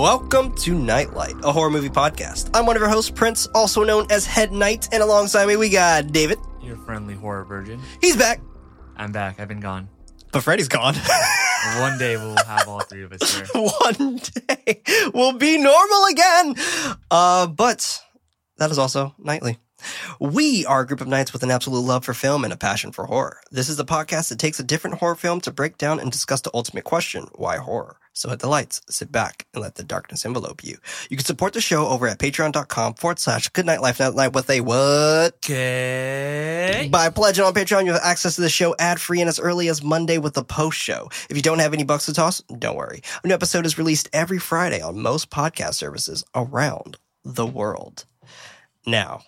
Welcome to KnightLight, a horror movie podcast. I'm one of your hosts, Prince, also known as Head Knight, and alongside me we got David. Your friendly horror virgin. He's back, I'm back. I've been gone. but Freddy's gone. One day we'll have all three of us here. One day we'll be normal again. Uh, but that is also Nightly. We are a group of knights with an absolute love for film and a passion for horror. This is a podcast that takes a different horror film to break down and discuss the ultimate question, why horror? So hit the lights, sit back, and let the darkness envelope you. You can support the show over at patreon.com forward slash goodknight life night with a what? Okay. By pledging on Patreon, you have access to the show ad free and as early as Monday with the post show. If you don't have any bucks to toss, don't worry. A new episode is released every Friday on most podcast services around the world. Now,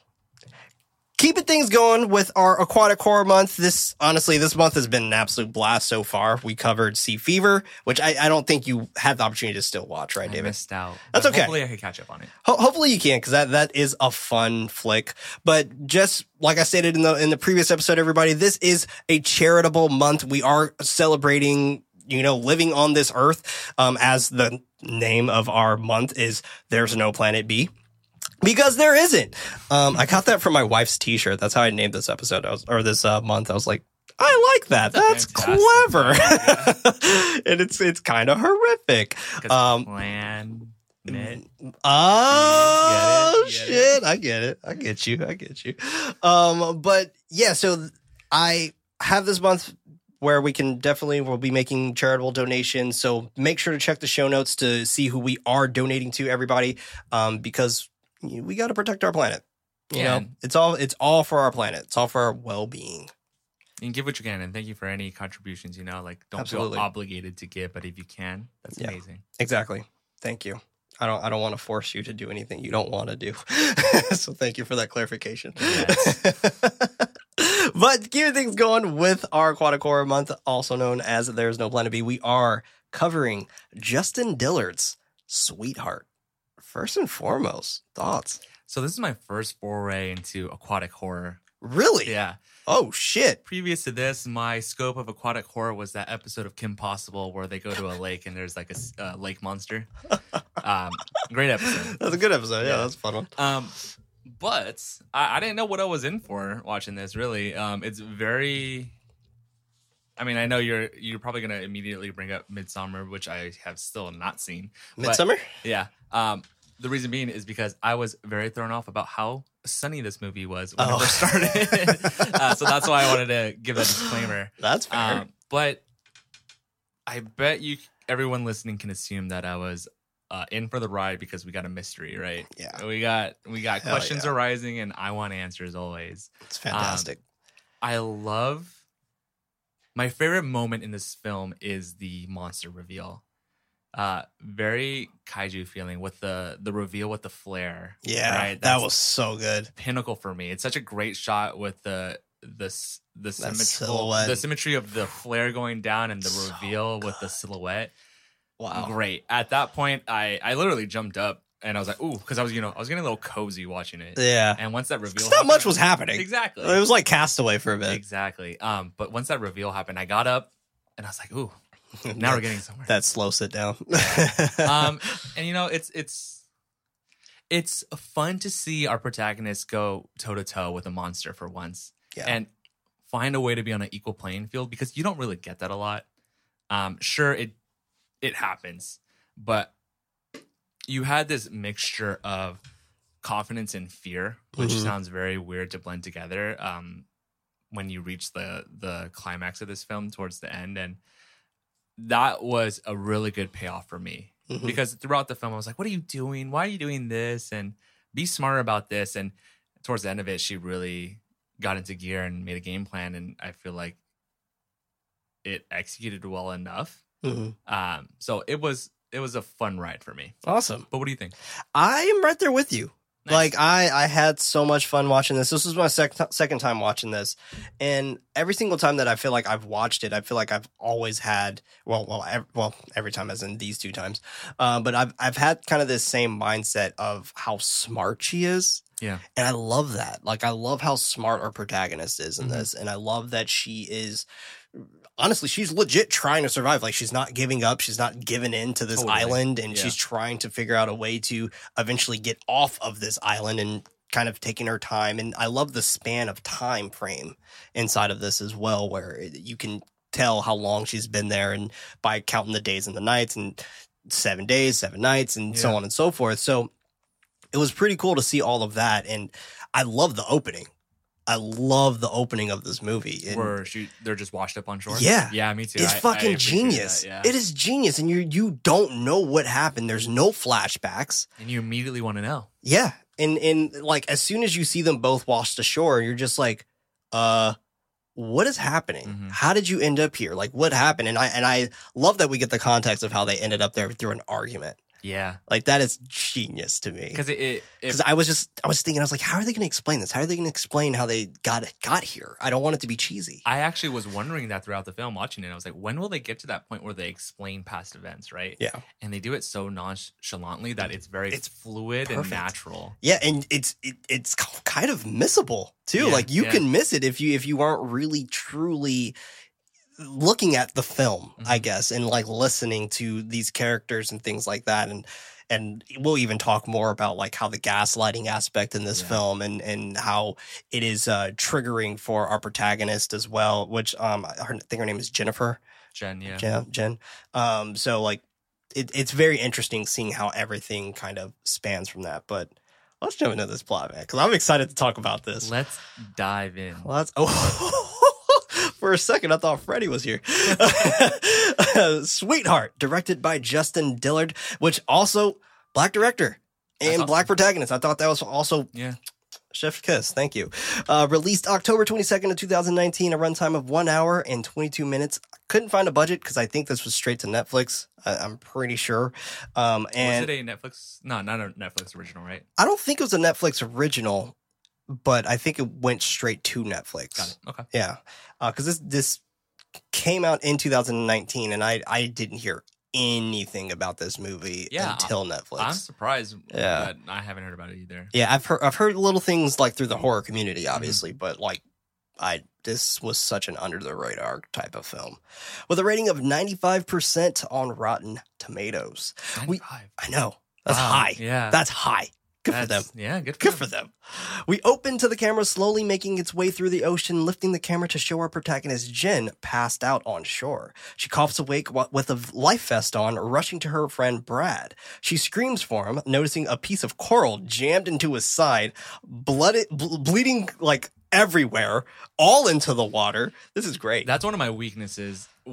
keeping things going with our aquatic horror month. This honestly, this month has been an absolute blast so far. We covered Sea Fever, which I, I don't think you had the opportunity to still watch, right, I David? missed out. That's okay. Hopefully I can catch up on it. Ho- hopefully you can because that that is a fun flick but just like i stated in the in the previous episode everybody this is a charitable month we are celebrating you know living on this earth um as the name of our month is there's no planet b because there isn't um i got that from my wife's t-shirt that's how i named this episode I was, or this uh, month i was like I like that. That's, clever, and it's it's kind of horrific. Um, plan it. Oh get it? Get shit! I get it. I get you. I get you. Um, but yeah, so I have this month where we can definitely we'll be making charitable donations. So make sure to check the show notes to see who we are donating to. Everybody, um, because we got to protect our planet. You Yeah. know, it's all it's all for our planet. It's all for our well being. And give what you can, and thank you for any contributions. You know, like don't Absolutely. feel obligated to give, but if you can, that's Yeah. amazing. Exactly. Thank you. I don't I don't want to force you to do anything you don't want to do. so thank you for that clarification. but keeping things going with our aquatic horror month, also known as There's No Planet B, we are covering Justin Dillard's Sweetheart. First and foremost, thoughts. So this is my first foray into aquatic horror. Really? Yeah. Oh shit. Previous to this, my scope of aquatic horror was that episode of Kim Possible where they go to a lake and there's like a uh, lake monster. Um, great episode. That's a good episode. Yeah, Yeah. that's a fun one. Um, but I, I didn't know what I was in for watching this. Really, um, it's very. I mean, I know you're you're probably gonna immediately bring up Midsommar, which I have still not seen. Midsommar? yeah. Um, the reason being is because I was very thrown off about how sunny this movie was when Oh. it first started. uh, so that's why I wanted to give that disclaimer. That's fair. Um, but I bet you, everyone listening, can assume that I was uh, in for the ride because we got a mystery, right? Yeah. we got we got Hell questions yeah. arising, and I want answers always. it's fantastic. I love. My favorite moment in this film is the monster reveal. Uh, very kaiju feeling with the the reveal with the flare. yeah. right. that was so good. pinnacle for me. It's such a great shot with the the the symmetrical the symmetry of the flare going down and the So reveal with the silhouette. Wow. Great. At that point, I I literally jumped up and I was like, ooh, because I was you know I was getting a little cozy watching it. Yeah. And once that reveal, Not much was happening. exactly It was like Castaway for a bit. exactly. Um, but once that reveal happened, I got up and I was like, ooh, now we're getting somewhere. that slow sit down. um, and you know, it's it's it's fun to see our protagonist go toe to toe with a monster for once, Yeah. and find a way to be on an equal playing field because you don't really get that a lot. Um, sure, it it happens, but you had this mixture of confidence and fear, which Mhm. sounds very weird to blend together. Um, when you reach the the climax of this film towards the end, and that was a really good payoff for me Mhm. because throughout the film I was like, "What are you doing? Why are you doing this?" and be smarter about this. And towards the end of it, she really got into gear and made a game plan, and I feel like it executed well enough. Mhm. Um, so it was it was a fun ride for me. Awesome. But what do you think? I am right there with you. Nice. Like I, I had so much fun watching this. This was my second second time watching this, and every single time that I feel like I've watched it, I feel like I've always had well, well, ev- well, every time as in these two times, uh, but I've I've had kind of this same mindset of how smart she is, Yeah. and I love that. Like I love how smart our protagonist is in Mhm. this, and I love that she is. Honestly, she's legit trying to survive. Like she's not giving up. She's not giving in to this Totally. island, and Yeah. she's trying to figure out a way to eventually get off of this island and kind of taking her time. And I love the span of time frame inside of this as well, where you can tell how long she's been there, and by counting the days and the nights, and seven days, seven nights, and so on and so forth. So it was pretty cool to see all of that, and I love the opening. I love the opening of this movie. And Where she they're just washed up on shore. Yeah. Yeah, me too. it's I- I fucking appreciate genius. that, yeah. It is genius, and you you don't know what happened. There's no flashbacks. and you immediately want to know. Yeah, and and like as soon as you see them both washed ashore, you're just like, uh, what is happening? Mhm. How did you end up here? Like, what happened? And I and I love that we get the context of how they ended up there through an argument. Yeah, Like that is genius to me. because it, Because I was just I was thinking I was like, how are they going to explain this? How are they going to explain how they got got here? I don't want it to be cheesy. I actually was wondering that throughout the film, watching it. I was like, when will they get to that point where they explain past events, right? Yeah. And they do it so nonchalantly that it's very It's fluid and natural. Yeah, and it's it, it's kind of missable too. Yeah, like you yeah. can miss it if you if you aren't really truly looking at the film, I Mhm. guess, and like listening to these characters and things like that. And and we'll even talk more about like how the gaslighting aspect in this Yeah. film and and how it is uh triggering for our protagonist as well. Which um I I think her name is Jennifer. Jen, yeah. Jen. Jen. Um, so like it, it's very interesting seeing how everything kind of spans from that. But let's jump into this plot, man, because I'm excited to talk about this. Let's dive in. That's oh. For a second, I thought Freddie was here. Sweetheart, directed by Justin Dillard, which also black director and That's black protagonist. I thought that was also Yeah. Chef Kiss, thank you. Uh, released October 22nd of 2019, a runtime of one hour and 22 minutes. Couldn't find a budget because I think this was straight to Netflix. I, I'm pretty sure. Um, and was it a Netflix? No, not a Netflix original, right? I don't think it was a Netflix original, but I think it went straight to Netflix. Got it. Okay. Yeah, because this this came out in 2019, and I I didn't hear anything about this movie Yeah, until Netflix. I'm surprised Yeah. that I haven't heard about it either. Yeah, I've heard I've heard little things like through the horror community, Mm-hmm. obviously, but like I this was such an under the radar type of film with a rating of 95% on Rotten Tomatoes. We- I know that's Wow. high. Yeah. That's high. Good for them. Yeah, good for Good them. for them. We open to the camera slowly making its way through the ocean, lifting the camera to show our protagonist Jen passed out on shore. She coughs awake with a life vest on, rushing to her friend Brad. She screams for him, noticing a piece of coral jammed into his side, blooded, ble- bleeding like everywhere, all into the water. This is great. That's one of my weaknesses.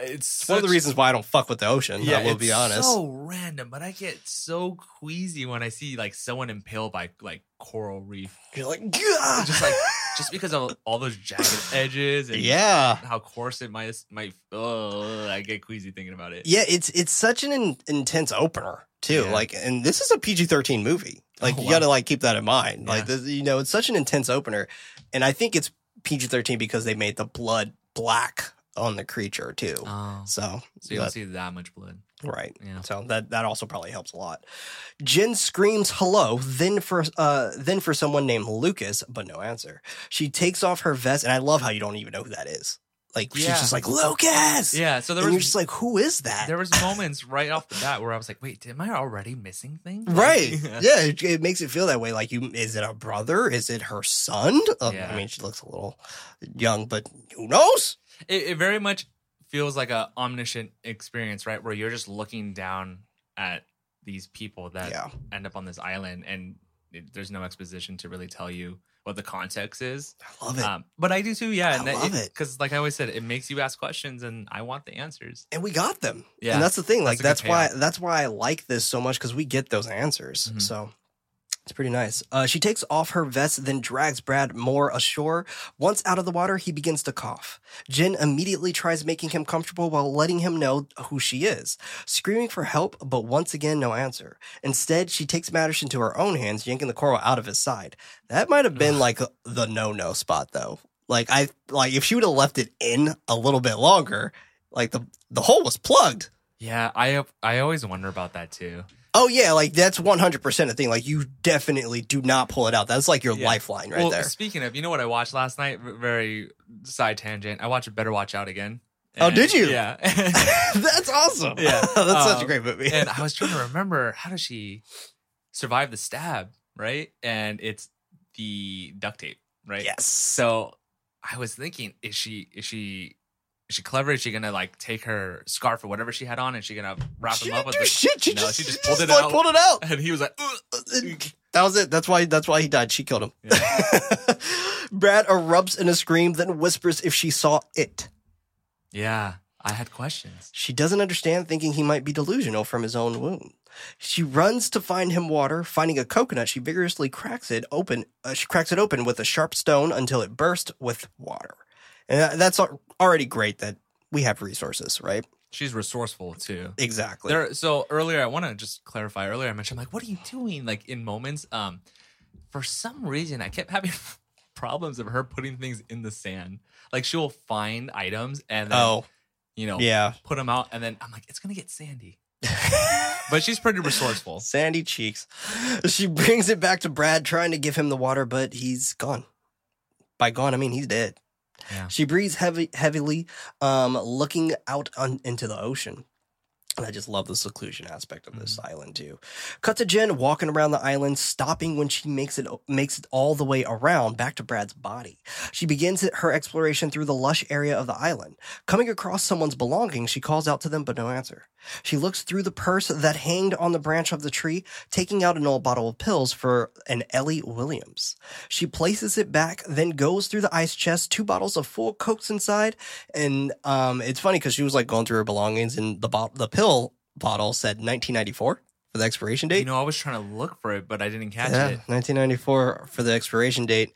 It's It's one of the reasons why I don't fuck with the ocean. Yeah, I will it's be honest. So random, but I get so queasy when I see like someone impaled by like coral reef. You're like, "Gah!" Just like just because of all those jagged edges and yeah. how coarse it might might. Oh, I get queasy thinking about it. Yeah, it's it's such an in, intense opener too. Yeah. Like, and this is a PG thirteen movie. Like, Oh, you got to like keep that in mind. Like, this, you know, it's such an intense opener, and I think it's PG thirteen because they made the blood black on the creature too. Oh, so, so you don't see that much blood. right. Yeah. So that that also probably helps a lot. Jen screams hello, then for uh then for someone named Lucas, but no answer. She takes off her vest, and I love how you don't even know who that is. Like she's Yeah. just like Lucas. Yeah. So there and you're was just like, who is that? there was moments right off the bat where I was like, wait, am I already missing things? Right. Like- yeah, it, it makes it feel that way. Like, you is it a brother? Is it her son? Uh, Yeah. I mean, she looks a little young, but who knows? it, it very much feels like a omniscient experience, right? Where you're just looking down at these people that Yeah. end up on this island, and it, there's no exposition to really tell you what the context is. I love it. Um, but I do too, yeah. I and love it. because, like I always said, it makes you ask questions, and I want the answers. and we got them. Yeah, and that's the thing. Like that's that's, why payoff. that's why I like this so much because we get those answers. Mhm. So it's pretty nice. Uh, she takes off her vest, then drags Brad more ashore. Once out of the water, he begins to cough. Jen immediately tries making him comfortable while letting him know who she is, screaming for help, but once again, no answer. Instead, she takes matters into her own hands, yanking the coral out of his side. That might have been like the no-no spot, though. Like I like if she would have left it in a little bit longer, like the the hole was plugged. Yeah, I I always wonder about that too. Oh yeah, like that's one hundred percent a thing. Like you definitely do not pull it out. That's like your Yeah. lifeline right well, there. speaking of, you know what I watched last night? Very side tangent. I watched Better Watch Out again. Oh, did you? Yeah. that's awesome. Yeah. that's such a Um, great movie. and I was trying to remember how does she survive the stab, right? And it's the duct tape, right? yes. So I was thinking, is she is she is she clever? Is she gonna like take her scarf or whatever she had on and she gonna wrap She him up with the shit. She No, just, she just pulled it like, out. Pulled it out. and he was like, "Ugh." That was it. That's why. That's why he died. She killed him. Brad erupts in a scream, then whispers if she saw it. Yeah. I had questions. She doesn't understand, thinking he might be delusional from his own wound. She runs to find him water. Finding a coconut, she vigorously cracks it open. Uh, she cracks it open with a sharp stone until it bursts with water. And that's already great that we have resources, right? She's resourceful too. Exactly. There, so earlier, I want to just clarify. Earlier, I mentioned like, "What are you doing?" Like in moments, um, for some reason, I kept having problems of her putting things in the sand. Like she'll find items and then, oh, you know, yeah. put them out, and then I'm like, it's gonna get sandy. But she's pretty resourceful. Sandy cheeks. She brings it back to Brad, trying to give him the water, but he's gone. By gone, I mean he's dead. Yeah. She breathes heavy, heavily, um, looking out on, into the ocean. And I just love the seclusion aspect of this Mm-hmm. island too. Cut to Jen walking around the island, stopping when she makes it makes it all the way around back to Brad's body. She begins her exploration through the lush area of the island. Coming across someone's belongings, she calls out to them, but no answer. She looks through the purse that hanged on the branch of the tree, taking out an old bottle of pills for an Ellie Williams. She places it back, then goes through the ice chest, two bottles of full cokes inside, and um, it's funny because she was like going through her belongings, and the bo- the pill bottle said 1994 for the expiration date. You know, I was trying to look for it, but I didn't catch yeah, it. 1994 for the expiration date,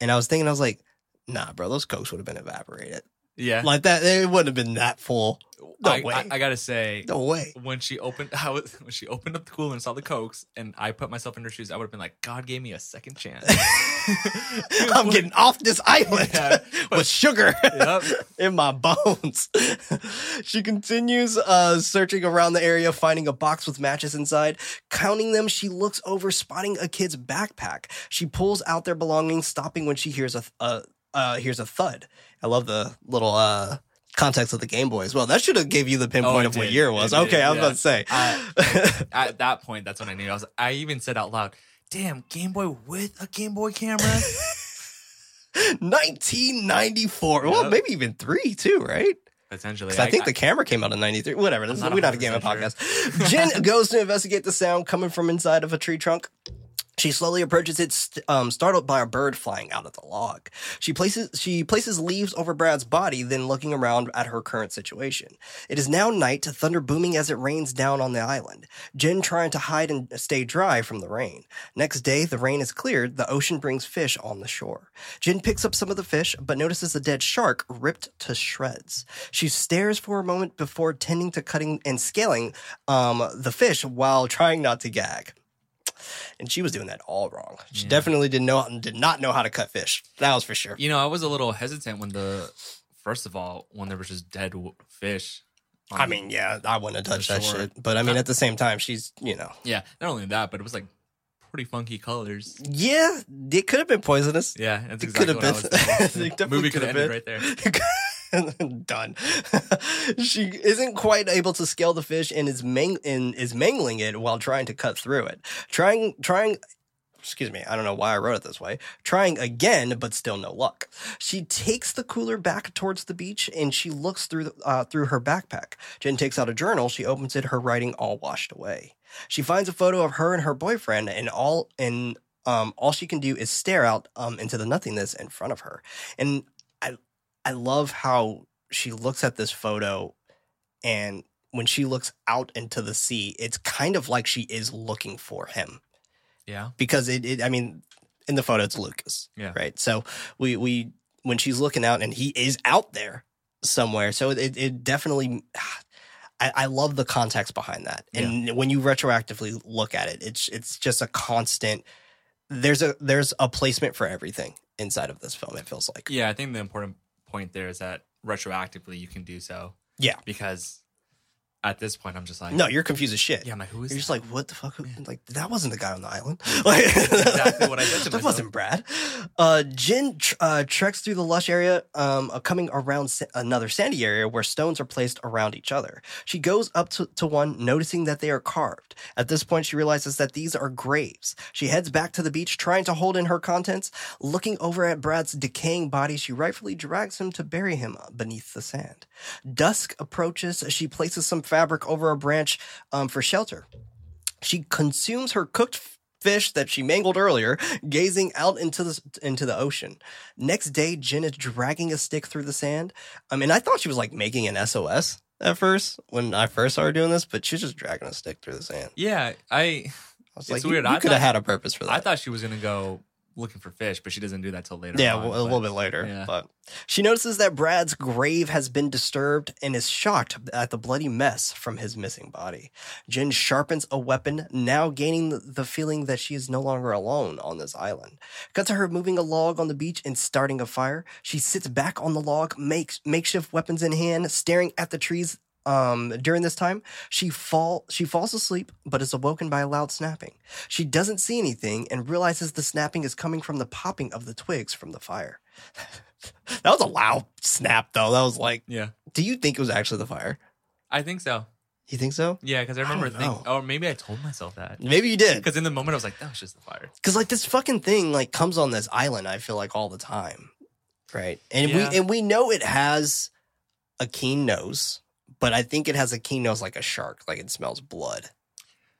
and I was thinking, I was like, nah, bro, those cokes would have been evaporated Yeah, like that. It wouldn't have been that full. No I, way. I, I gotta say, No way. when she opened, I was, when she opened up the cooler and saw the cokes, and I put myself in her shoes, I would have been like, God gave me a second chance. I'm getting off this island Yeah. with sugar Yep. in my bones. she continues uh, searching around the area, finding a box with matches inside. Counting them, she looks over, spotting a kid's backpack. She pulls out their belongings, stopping when she hears a uh, uh, hears a thud. I love the little uh, context of the Game Boy as well. That should have gave you the pinpoint Oh, of what year it was. It did, okay, I was yeah. about to say. I- At that point, that's when I knew. I was. I even said out loud, "Damn, Game Boy with a Game Boy camera." 1994. Well, maybe even three too, right? Potentially, 'Cause I, think the camera came out in 93. Whatever. This is, not we're not a gaming 100% podcast. Jen goes to investigate the sound coming from inside of a tree trunk. She slowly approaches it, st- um, startled by a bird flying out of the log. She places she places leaves over Brad's body, then looking around at her current situation. It is now night, thunder booming as it rains down on the island. Jen trying to hide and stay dry from the rain. Next day, the rain is cleared. The ocean brings fish on the shore. Jen picks up some of the fish, but notices a dead shark ripped to shreds. She stares for a moment before tending to cutting and scaling um, the fish while trying not to gag. And she was doing that all wrong. She Yeah. definitely didn't know did not know how to cut fish. That was for sure. You know, I was a little hesitant when the first of all when there was just dead fish. I mean, yeah, I wouldn't have touched that shit. But I mean, at the same time, she's you know, yeah, not only that, but it was like pretty funky colors. yeah, it could have been poisonous. Yeah, that's It exactly could have been. thinking. It definitely Movie could have been. right there. Done. she isn't quite able to scale the fish and is mang- and is mangling it while trying to cut through it. Trying, trying. Excuse me, I don't know why I wrote it this way. Trying again, but still no luck. She takes the cooler back towards the beach and she looks through the, uh, through her backpack. Jen takes out a journal. She opens it, her writing all washed away. She finds a photo of her and her boyfriend, and all and um, all she can do is stare out um, into the nothingness in front of her. And I love how she looks at this photo, and when she looks out into the sea, it's kind of like she is looking for him Yeah, because it, it I mean, in the photo it's Lucas, Yeah. right? So we we when she's looking out and he is out there somewhere, so it it definitely. I, I love the context behind that, and when you retroactively look at it, it's it's just a constant. There's a there's a placement for everything inside of this film. It feels like, yeah. I think the important point there is that retroactively you can do so. Yeah. because at this point I'm just like, no, you're confused as shit. yeah, I'm like, who is? You're just that? like, what the fuck? Who- Yeah. Like, that wasn't the guy on the island. Like, exactly what I said to That myself. wasn't Brad. Uh, Jen tr- uh, treks through the lush area, um, uh, coming around sa- another sandy area where stones are placed around each other. She goes up to, to one, noticing that they are carved. At this point, she realizes that these are graves. She heads back to the beach, trying to hold in her contents. Looking over at Brad's decaying body, she rightfully drags him to bury him beneath the sand. Dusk approaches. She places some fabric over a branch um, for shelter. She consumes her cooked fish that she mangled earlier, gazing out into the into the ocean. Next day, Jen is dragging a stick through the sand. I mean, I thought she was like making an SOS at first when I first started doing this, but she's just dragging a stick through the sand. Yeah, I I was It's like, weird. You, I could have had a purpose for that. I thought she was gonna go looking for fish, but she doesn't do that till later. Yeah, on, well, a little bit later. yeah. But she notices that Brad's grave has been disturbed and is shocked at the bloody mess from his missing body. Jen sharpens a weapon, now gaining the- the feeling that she is no longer alone on this island. Cut to her moving a log on the beach and starting a fire. She sits back on the log, makes makeshift weapons in hand, staring at the trees. Um, during this time, she fall she falls asleep, but is awoken by a loud snapping. She doesn't see anything and realizes the snapping is coming from the popping of the twigs from the fire. that was a loud snap, though. That was like, Yeah, do you think it was actually the fire? I think so. You think so? Yeah, because I remember thinking, or maybe I told myself that. Maybe you did. Because in the moment I was like, that was just the fire. Because like this fucking thing like comes on this island. I feel like all the time, right? And Yeah. we and we know it has a keen nose, but I think it has a keen nose like a shark. Like it smells blood.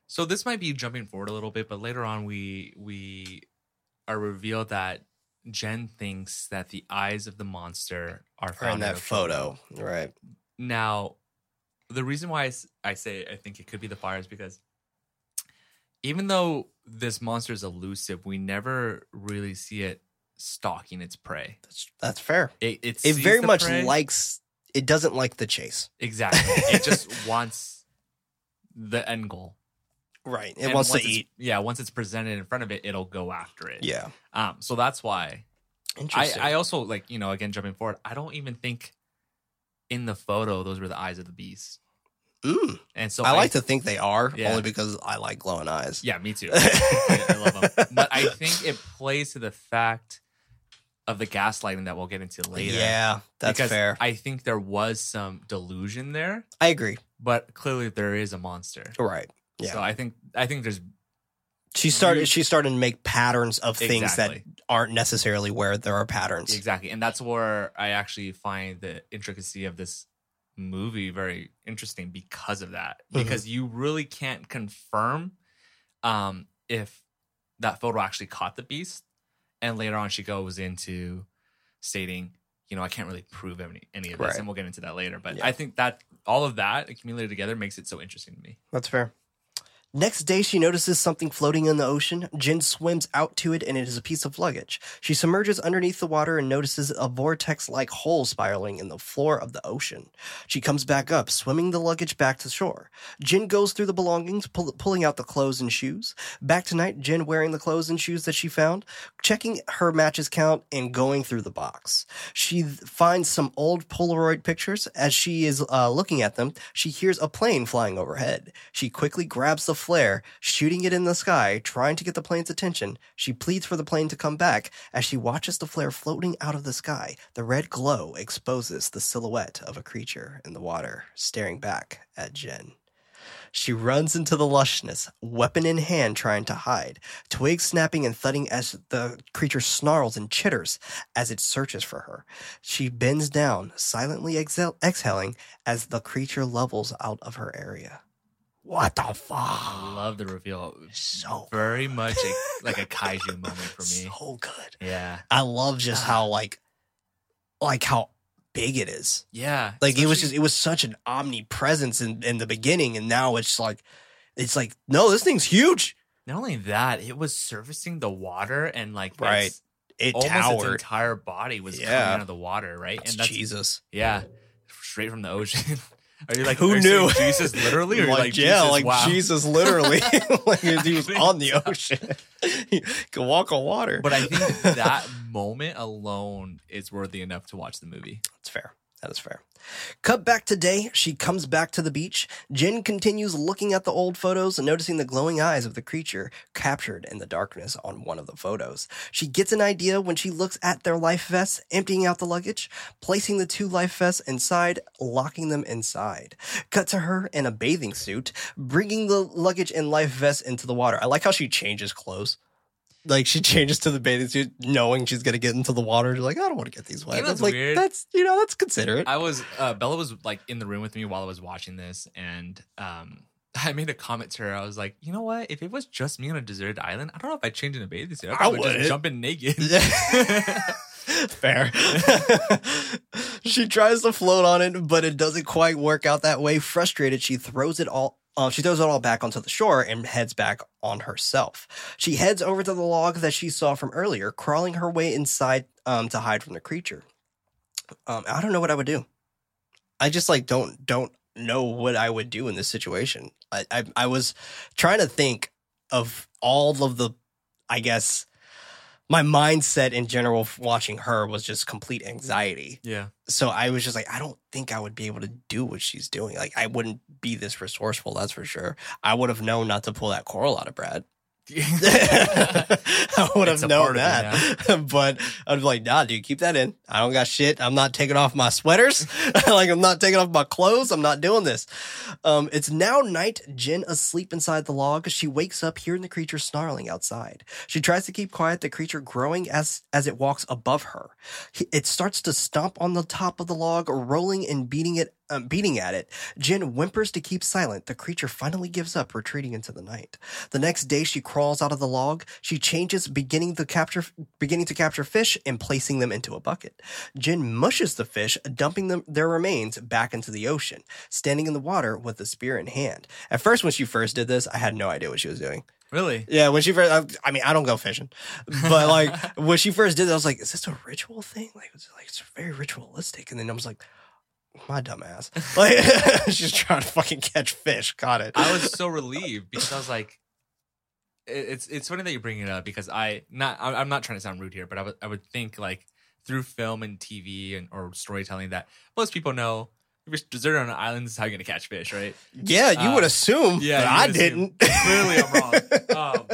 So this might be jumping forward a little bit, but later on we we are revealed that Jen thinks that the eyes of the monster are found in that the photo, right? Now, the reason why I say I think it could be the fire is because even though this monster is elusive, we never really see it stalking its prey. That's that's fair. It it, It very much prey. likes. It doesn't like the chase. exactly. it just wants the end goal. Right. It And wants to eat. Yeah, once it's presented in front of it, it'll go after it. Yeah. Um. So that's why Interesting. I also like you know again jumping forward. I don't even think in the photo those were the eyes of the beast. Mm. And so I like to think they are Yeah. only because I like glowing eyes. Yeah, me too. I, I love them. But I think it plays to the fact of the gaslighting that we'll get into later. Yeah, that's because fair. I, think there was some delusion there, I agree. but clearly there is a monster. Right. Yeah. So I think I think there's She started. She started to make patterns of things Exactly. that aren't necessarily where there are patterns. exactly, and that's where I actually find the intricacy of this movie very interesting because of that. Mhm. Because you really can't confirm um, if that photo actually caught the beast, and later on she goes into stating, you know, I can't really prove any any of this, Right. and we'll get into that later. But Yeah. I think that all of that accumulated together makes it so interesting to me. That's fair. Next day, she notices something floating in the ocean. Jen swims out to it, and it is a piece of luggage. She submerges underneath the water and notices a vortex like hole spiraling in the floor of the ocean. She comes back up, swimming the luggage back to shore. Jen goes through the belongings, pull, pulling out the clothes and shoes. Back tonight, Jen wearing the clothes and shoes that she found, checking her matches count, and going through the box. She th- finds some old Polaroid pictures. As she is uh, looking at them, she hears a plane flying overhead. She quickly grabs the flare, shooting it in the sky, trying to get the plane's attention. She pleads for the plane to come back. As she watches the flare floating out of the sky, the red glow exposes the silhouette of a creature in the water, staring back at Jen. She runs into the lushness, weapon in hand, trying to hide. Twigs snapping and thudding as the creature snarls and chitters as it searches for her. She bends down, silently exhal- exhaling as the creature levels out of her area. What the fuck? I love the reveal. So Very much a, like a kaiju moment for me. So good. Yeah. I love just uh, how like, like how big it is. Yeah. Like it was just it was such an omnipresence in in the beginning, and now it's like, it's like no, this thing's huge. not only that, it was surfacing the water and like Right. It almost its towered. entire body was Yeah. coming out of the water, right? That's and that's Jesus. yeah, straight from the ocean. Are you like Who you knew? Jesus literally, or like, like, yeah, Jesus, like wow. Jesus, literally, like he was on the ocean. he could walk on water. But I think that moment alone is worthy enough to watch the movie. That's fair. That is fair. Cut back today. She comes back to the beach. Jen continues looking at the old photos and noticing the glowing eyes of the creature captured in the darkness on one of the photos. She gets an idea when she looks at their life vests, emptying out the luggage, placing the two life vests inside, locking them inside. Cut to her in a bathing suit, bringing the luggage and life vests into the water. I like how she changes clothes. Like she changes to the bathing suit, knowing she's gonna get into the water. She's like, I don't want to get these wet. Know That's like weird? that's you know that's considerate. I was uh, Bella was like in the room with me while I was watching this, and um, I made a comment to her. I was like, you know what? If it was just me on a deserted island, I don't know if I'd change in a bathing suit. I'd I wouldn't. just jump in naked. Fair. she tries to float on it, but it doesn't quite work out that way. Frustrated, she throws it all. Uh, she throws it all back onto the shore and heads back on herself. She heads over to the log that she saw from earlier, crawling her way inside um, to hide from the creature. Um, I don't know what I would do. I just like don't don't know what I would do in this situation. I I, I was trying to think of all of the, I guess, my mindset in general watching her was just complete anxiety. yeah. So I was just like, I don't think I would be able to do what she's doing. Like, I wouldn't be this resourceful, that's for sure. I would have known not to pull that coral out of Brad. I would have known that. but I'd be like, nah, dude, keep that in. I don't got shit. I'm not taking off my sweaters. like, I'm not taking off my clothes. I'm not doing this. Um, it's now night. Jen asleep inside the log. She wakes up hearing the creature snarling outside. She tries to keep quiet, the creature growing as, as it walks above her. It starts to stomp on the top of the log, rolling and beating it, um, beating at it. Jen whimpers to keep silent. The creature finally gives up, retreating into the night. The next day, she crawls out of the log. She changes, beginning to capture, beginning to capture fish and placing them into a bucket. Jen mushes the fish, dumping them their remains back into the ocean, standing in the water with the spear in hand. At first, when she first did this, I had no idea what she was doing. Really? Yeah, when she first, I, I mean, I don't go fishing, but like when she first did it, I was like, "Is this a ritual thing? Like, it's like it's very ritualistic." And then I was like, "My dumb ass!" Like, she's trying to fucking catch fish. Got it. I was so relieved because I was like, it's it's funny that you bring it up because I not I'm not trying to sound rude here, but I would I would think like through film and TV and or storytelling that most people know if you're deserted on an island, this is how you're gonna catch fish, right? yeah, you uh, would assume. yeah, but I assume. didn't. Clearly, I'm wrong. Um,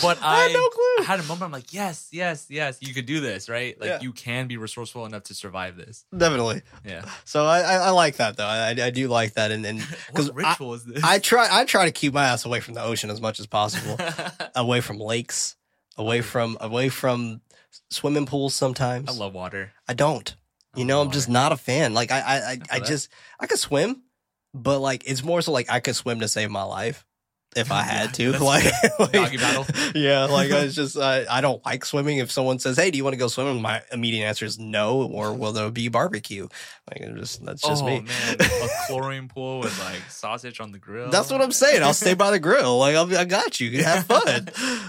But I I, had no. I had a moment. I'm like, yes, yes, yes, you could do this, right? Like Yeah. you can be resourceful enough to survive this. Definitely. Yeah. So I, I, I like that though. I, I do like that, and and because What ritual is this? I try I try to keep my ass away from the ocean as much as possible. away from lakes, away from away from swimming pools. Sometimes I love water. I don't. You know, I'm just not a fan. Like I, I, I, I just I could swim, but like it's more so like I could swim to save my life. If I had to. like, like- Doggy. Yeah, like I was just uh, I don't like swimming. If someone says, "Hey, do you want to go swimming?" My immediate answer is no, or will there be barbecue? Like it just that's just oh me. man, a chlorine pool with like sausage on the grill. That's what I'm saying. I'll stay by the grill. Like I'll, I got you. Have fun.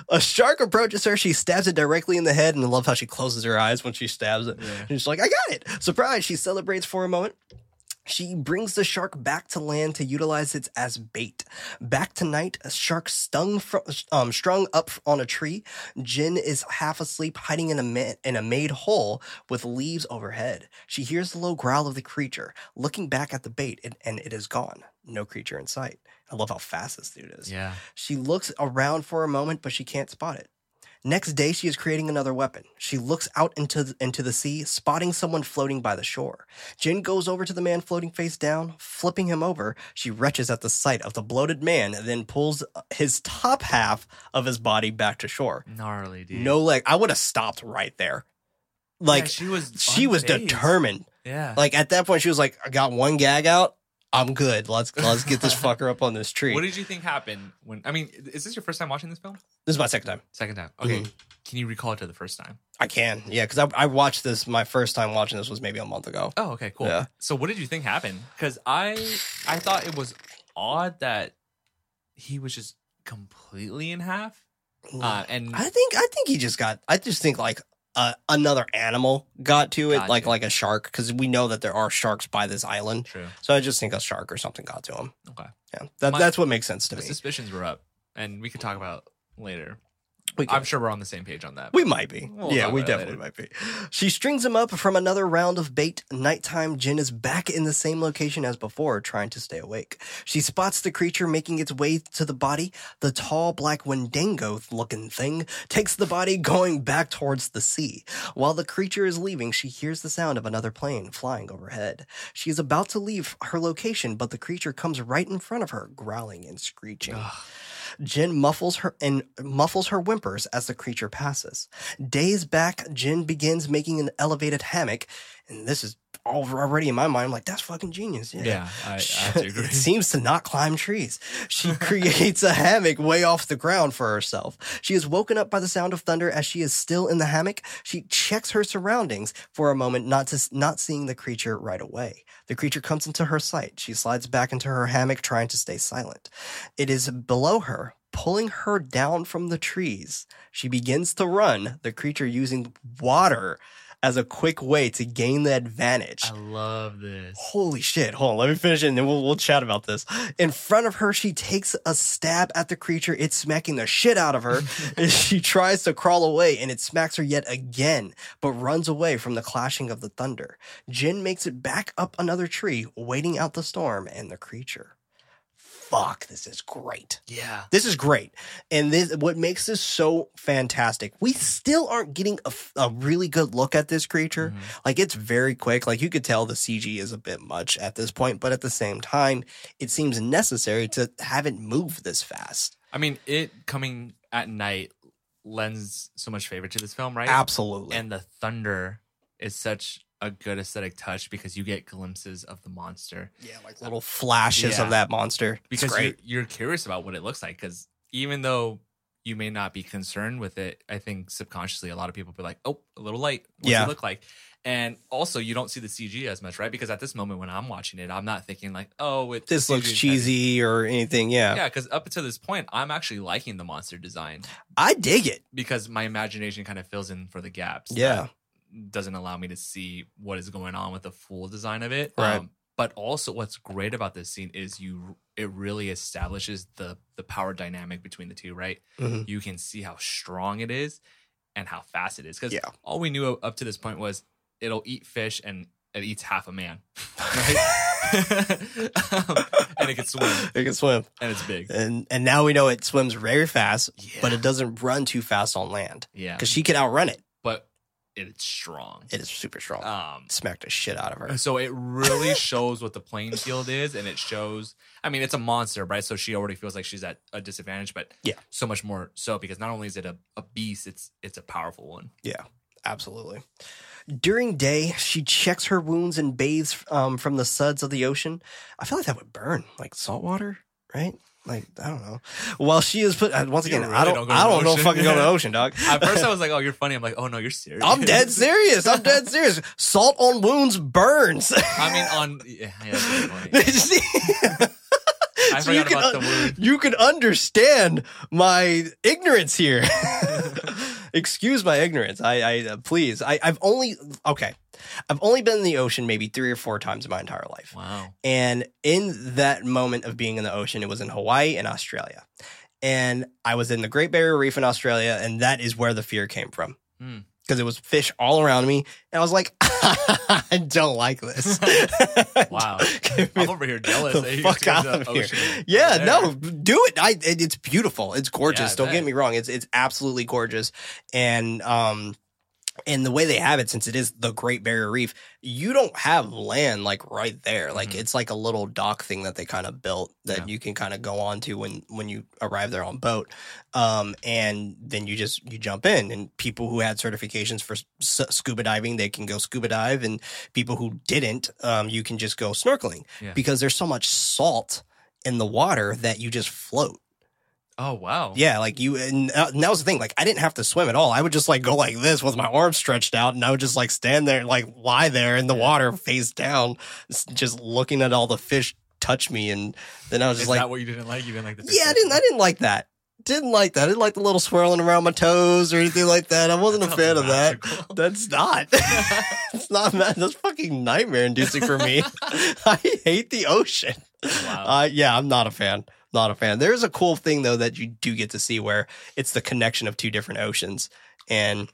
A shark approaches her. She stabs it directly in the head, and I love how she closes her eyes when she stabs it. Yeah. She's like, "I got it!" Surprise! She celebrates for a moment. She brings the shark back to land to utilize it as bait. Back tonight, a shark stung fr- um, strung up on a tree. Jen is half asleep, hiding in a ma- in a made hole with leaves overhead. She hears the low growl of the creature, looking back at the bait, and, and it is gone. No creature in sight. I love how fast this dude is. Yeah. She looks around for a moment, but she can't spot it. Next day, she is creating another weapon. She looks out into the, into the sea, spotting someone floating by the shore. Jen goes over to the man floating face down, flipping him over. She retches at the sight of the bloated man, and then pulls uh, his top half of his body back to shore. Gnarly, dude. No leg. I would have stopped right there. Yeah, Like she was she was determined. Yeah. Like at that point, she was like, "I got one gag out. I'm good. Let's let's get this fucker up on this tree." what did you think happened when? I mean, is this your first time watching this film? this is my second time. Second time. Okay. Mhm. Can you recall it to the first time? I can, yeah, because I, I watched this. My first time watching this was maybe a month ago. Oh, okay, cool. Yeah. So, what did you think happened? Because I, I thought it was odd that he was just completely in half, uh, and I think I think he just got. I just think like uh, another animal got to it, like Gotcha. like a shark, because we know that there are sharks by this island. true. So I just think a shark or something got to him. Okay. Yeah, that, My- that's what makes sense to The me. suspicions were up, and we could talk about later. I'm sure we're on the same page on that. We might be. We'll yeah, we definitely might be. She strings him up from another round of bait. Nighttime, Jen is back in the same location as before, trying to stay awake. She spots the creature making its way to the body. The tall black Wendigo looking thing takes the body going back towards the sea. While the creature is leaving, she hears the sound of another plane flying overhead. She is about to leave her location, but the creature comes right in front of her, growling and screeching. Jen muffles her and muffles her whimpers as the creature passes. Days back, Jen begins making an elevated hammock, and this is already in my mind. I'm like, that's fucking genius. Yeah. yeah, I, I agree. It seems to not climb trees. She creates a hammock way off the ground for herself. She is woken up by the sound of thunder as she is still in the hammock. She checks her surroundings for a moment, not to not seeing the creature right away. The creature comes into her sight. She slides back into her hammock, trying to stay silent. It is below her, pulling her down from the trees. She begins to run. The creature using water as a quick way to gain the advantage. I love this. Holy shit. Hold on. Let me finish it and then we'll, we'll chat about this. In front of her, she takes a stab at the creature. It's smacking the shit out of her. She tries to crawl away and it smacks her yet again, but runs away from the clashing of the thunder. Jen makes it back up another tree, waiting out the storm and the creature. Fuck, this is great. Yeah. This is great. And this what makes this so fantastic. We still aren't getting a, a really good look at this creature. Mhm. Like it's very quick. Like you could tell the CG is a bit much at this point, but at the same time, it seems necessary to have it move this fast. I mean, it coming at night lends so much favor to this film, right? Absolutely. And the thunder is such a good aesthetic touch because you get glimpses of the monster yeah, like little flashes Yeah. of that monster. Because you're, you're curious about what it looks like. Because even though you may not be concerned with it, I think subconsciously a lot of people be like, "Oh, a little light. What's Yeah. it look like?" And also, you don't see the CG as much, right? Because at this moment when I'm watching it, I'm not thinking like, "Oh, it, This looks CG is cheesy or anything. Yeah. Yeah, because up to this point, I'm actually liking the monster design I dig it. because my imagination kind of fills in for the gaps. Yeah. Doesn't allow me to see what is going on with the full design of it. Right. Um, but also, what's great about this scene is you it really establishes the the power dynamic between the two. Right, Mhm. you can see how strong it is and how fast it is. Because Yeah. all we knew up to this point was it'll eat fish and it eats half a man, um, and it can swim It can swim. and it's big. And and now we know it swims very fast, Yeah, but it doesn't run too fast on land. yeah, Because she can outrun it. It's strong. It is super strong. Um, Smacked the shit out of her. So it really shows what the playing field is, and it shows. I mean, it's a monster, right? So she already feels like she's at a disadvantage, but Yeah. so much more so because not only is it a, a beast, it's it's a powerful one. Yeah, absolutely. During day, she checks her wounds and bathes um, from the suds of the ocean. I feel like that would burn, like salt water, right? Like I don't know. While she is put uh, once again, really I don't, don't go I don't know fucking go to the ocean, dog. At first, I was like, "Oh, you're funny." I'm like, "Oh no, you're serious." I'm dead serious. I'm dead serious. Salt on wounds burns. I mean, on yeah, yeah So you can about un-. You can understand my ignorance here. Excuse my ignorance. I, I uh, please. I, I've only okay. I've only been in the ocean maybe three or four times in my entire life. Wow. And in that moment of being in the ocean, it was in Hawaii and Australia. And I was in the Great Barrier Reef in Australia, and that is where the fear came from. Hmm. Because it was fish all around me. And I was like, I don't like this. Wow. I'm over here jealous. the fuck out of here. Yeah, there. no, do it. I, it. It's beautiful. It's gorgeous. Yeah, Don't get me wrong. It's it's absolutely gorgeous. And um, and the way they have it, since it is the Great Barrier Reef, you don't have land like right there. Like Mhm. it's like a little dock thing that they kind of built that Yeah. you can kind of go on to when when you arrive there on boat. Um, and then you just you jump in, and people who had certifications for s- scuba diving, they can go scuba dive, and people who didn't, um, you can just go snorkeling Yeah. because there's so much salt in the water that you just float. Oh wow. Yeah, like you, and, and that was the thing. Like I didn't have to swim at all. I would just like go like this with my arms stretched out, and I would just like stand there, like lie there in the water, face down, just looking at all the fish touch me, and then I was Is just like, that what you didn't like? You didn't like the. yeah, I didn't, I didn't like that. Didn't like that. I didn't like the little swirling around my toes or anything like that. I wasn't a fan of that. magical. That's not. it's not. man. That's fucking nightmare inducing for me. I hate the ocean. Wow. Uh, yeah, I'm not a fan. Not a fan. There's a cool thing though that you do get to see where it's the connection of two different oceans, and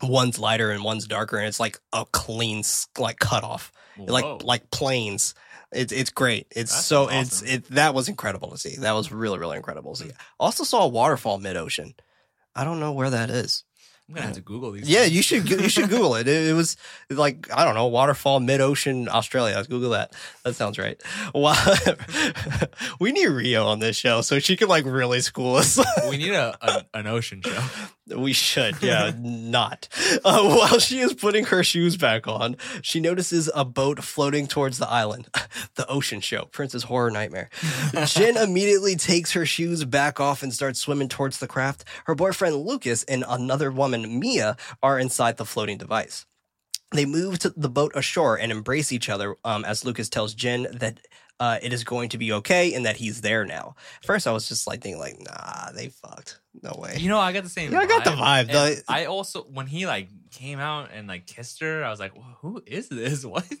one's lighter and one's darker, and it's like a clean like cutoff, Whoa. like like planes. It's it's great. It's That so sounds it's it that was incredible to see. That was really really incredible to see. Hmm. Also saw a waterfall mid ocean. I don't know where that is. I'm gonna have to Google these. Yeah, things. you should you should Google it. it. Was like I don't know, waterfall mid ocean Australia. Let's Google that. That sounds right. Well, we need Rio on this show so she can like really school us. we need a, a an ocean show. we should, yeah, not. Uh, while she is putting her shoes back on, she notices a boat floating towards the island. the ocean show, Princess Horror Nightmare. Jen immediately takes her shoes back off and starts swimming towards the craft. Her boyfriend Lucas and another woman, Mia, are inside the floating device. They move to the boat ashore and embrace each other um, as Lucas tells Jen that uh, it is going to be okay and that he's there now. First, I was just like thinking, like, nah, they fucked. No way. You know, I got the same. Yeah, I got the vibe. And The- I also when he like came out and like kissed her, I was like, well, "Who is this? What?"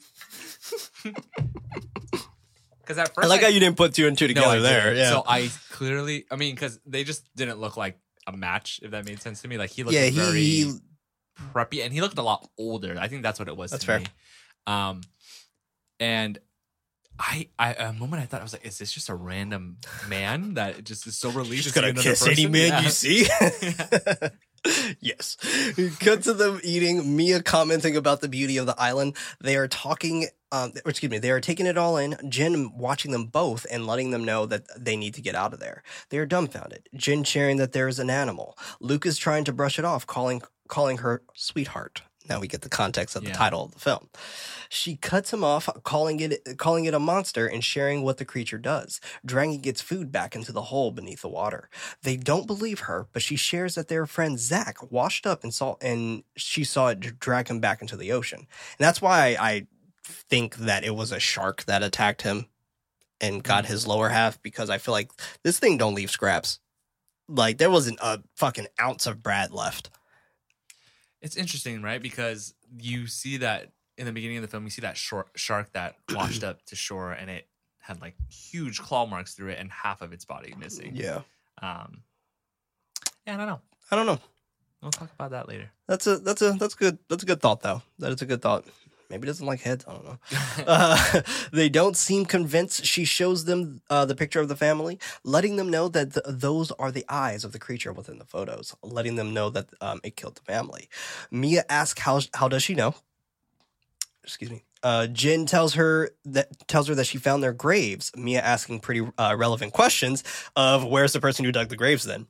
Because at first, I like how you didn't put two and two together I there. Yeah. So I clearly, I mean, because they just didn't look like a match. If that made sense to me, like he looked yeah, very he, preppy, and he looked a lot older. I think that's what it was. That's to fair. Me. Um, and I, I, a moment I thought I was like, is this just a random man that just is so relieved just gonna another kiss any man Yeah. you see. yes. Cut to them eating. Mia commenting about the beauty of the island. They are talking. Um, excuse me. They are taking it all in. Jen watching them both and letting them know that they need to get out of there. They are dumbfounded. Jen sharing that there is an animal. Luke is trying to brush it off, calling calling her sweetheart. Now we get the context of the Yeah. title of the film. She cuts him off, calling it calling it a monster and sharing what the creature does, dragging its food back into the hole beneath the water. They don't believe her, but she shares that their friend Zach washed up and saw and she saw it drag him back into the ocean. And that's why I, I think that it was a shark that attacked him and got his mm-hmm. lower half because I feel like this thing don't leave scraps. Like there wasn't a fucking ounce of Brad left. It's interesting, right? Because you see that in the beginning of the film, you see that short shark that washed up to shore, and it had like huge claw marks through it, and half of its body missing. Yeah. Um, yeah, I don't know. I don't know. We'll talk about that later. That's a that's a that's good that's a good thought though. That is a good thought. Maybe doesn't like heads. I don't know. Uh, they don't seem convinced. She shows them uh, the picture of the family, letting them know that th- those are the eyes of the creature within the photos, letting them know that um, it killed the family. Mia asks how how does she know? Excuse me. Uh, Jin tells her that tells her that she found their graves. Mia asking pretty uh, relevant questions of where's the person who dug the graves then.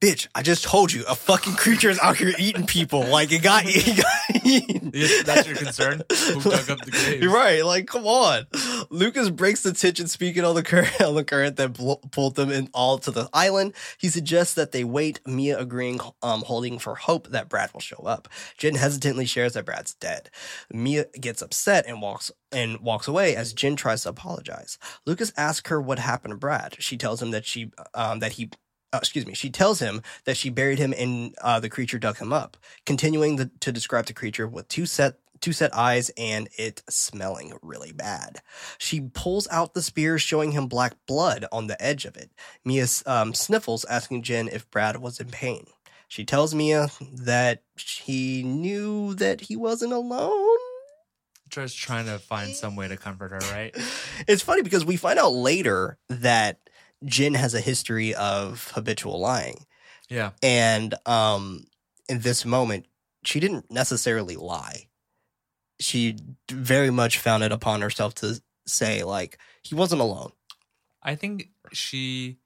Bitch, I just told you a fucking creature is out here eating people. Like it got, it got eaten. That's your concern? Who dug up the? You're right. Like, come on. Lucas breaks the tension speaking on the current on the current that bl- pulled them in all to the island. He suggests that they wait, Mia agreeing, um, holding for hope that Brad will show up. Jen hesitantly shares that Brad's dead. Mia gets upset and walks and walks away as Jen tries to apologize. Lucas asks her what happened to Brad. She tells him that she um, that he uh, excuse me, she tells him that she buried him and uh, the creature dug him up, continuing the, to describe the creature with two set two set eyes and it smelling really bad. She pulls out the spear, showing him black blood on the edge of it. Mia um, sniffles, asking Jen if Brad was in pain. She tells Mia that she knew that he wasn't alone. Just trying to find some way to comfort her, right? It's funny because we find out later that Jen has a history of habitual lying. Yeah. And um, in this moment, she didn't necessarily lie. She very much found it upon herself to say, like, he wasn't alone. I think she,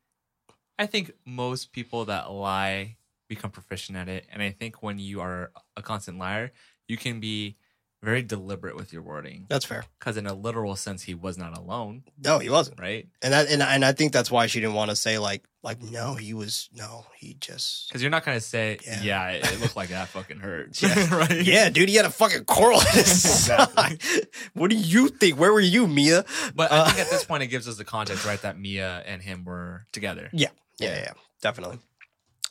I think most people that lie become proficient at it. And I think when you are a constant liar, you can be very deliberate with your wording. That's fair. Because in a literal sense, he was not alone, No, he wasn't. right? And that, and, and I think that's why she didn't want to say like, like, no, he was, no, he just, Because you're not gonna say, Yeah. yeah, it, it looked like that fucking hurt, Yeah. right? yeah, dude, he had a fucking coral in his side. What do you think? Where were you, Mia? But Uh, I think at this point, it gives us the context, right, that Mia and him were together. Yeah, yeah, yeah, definitely.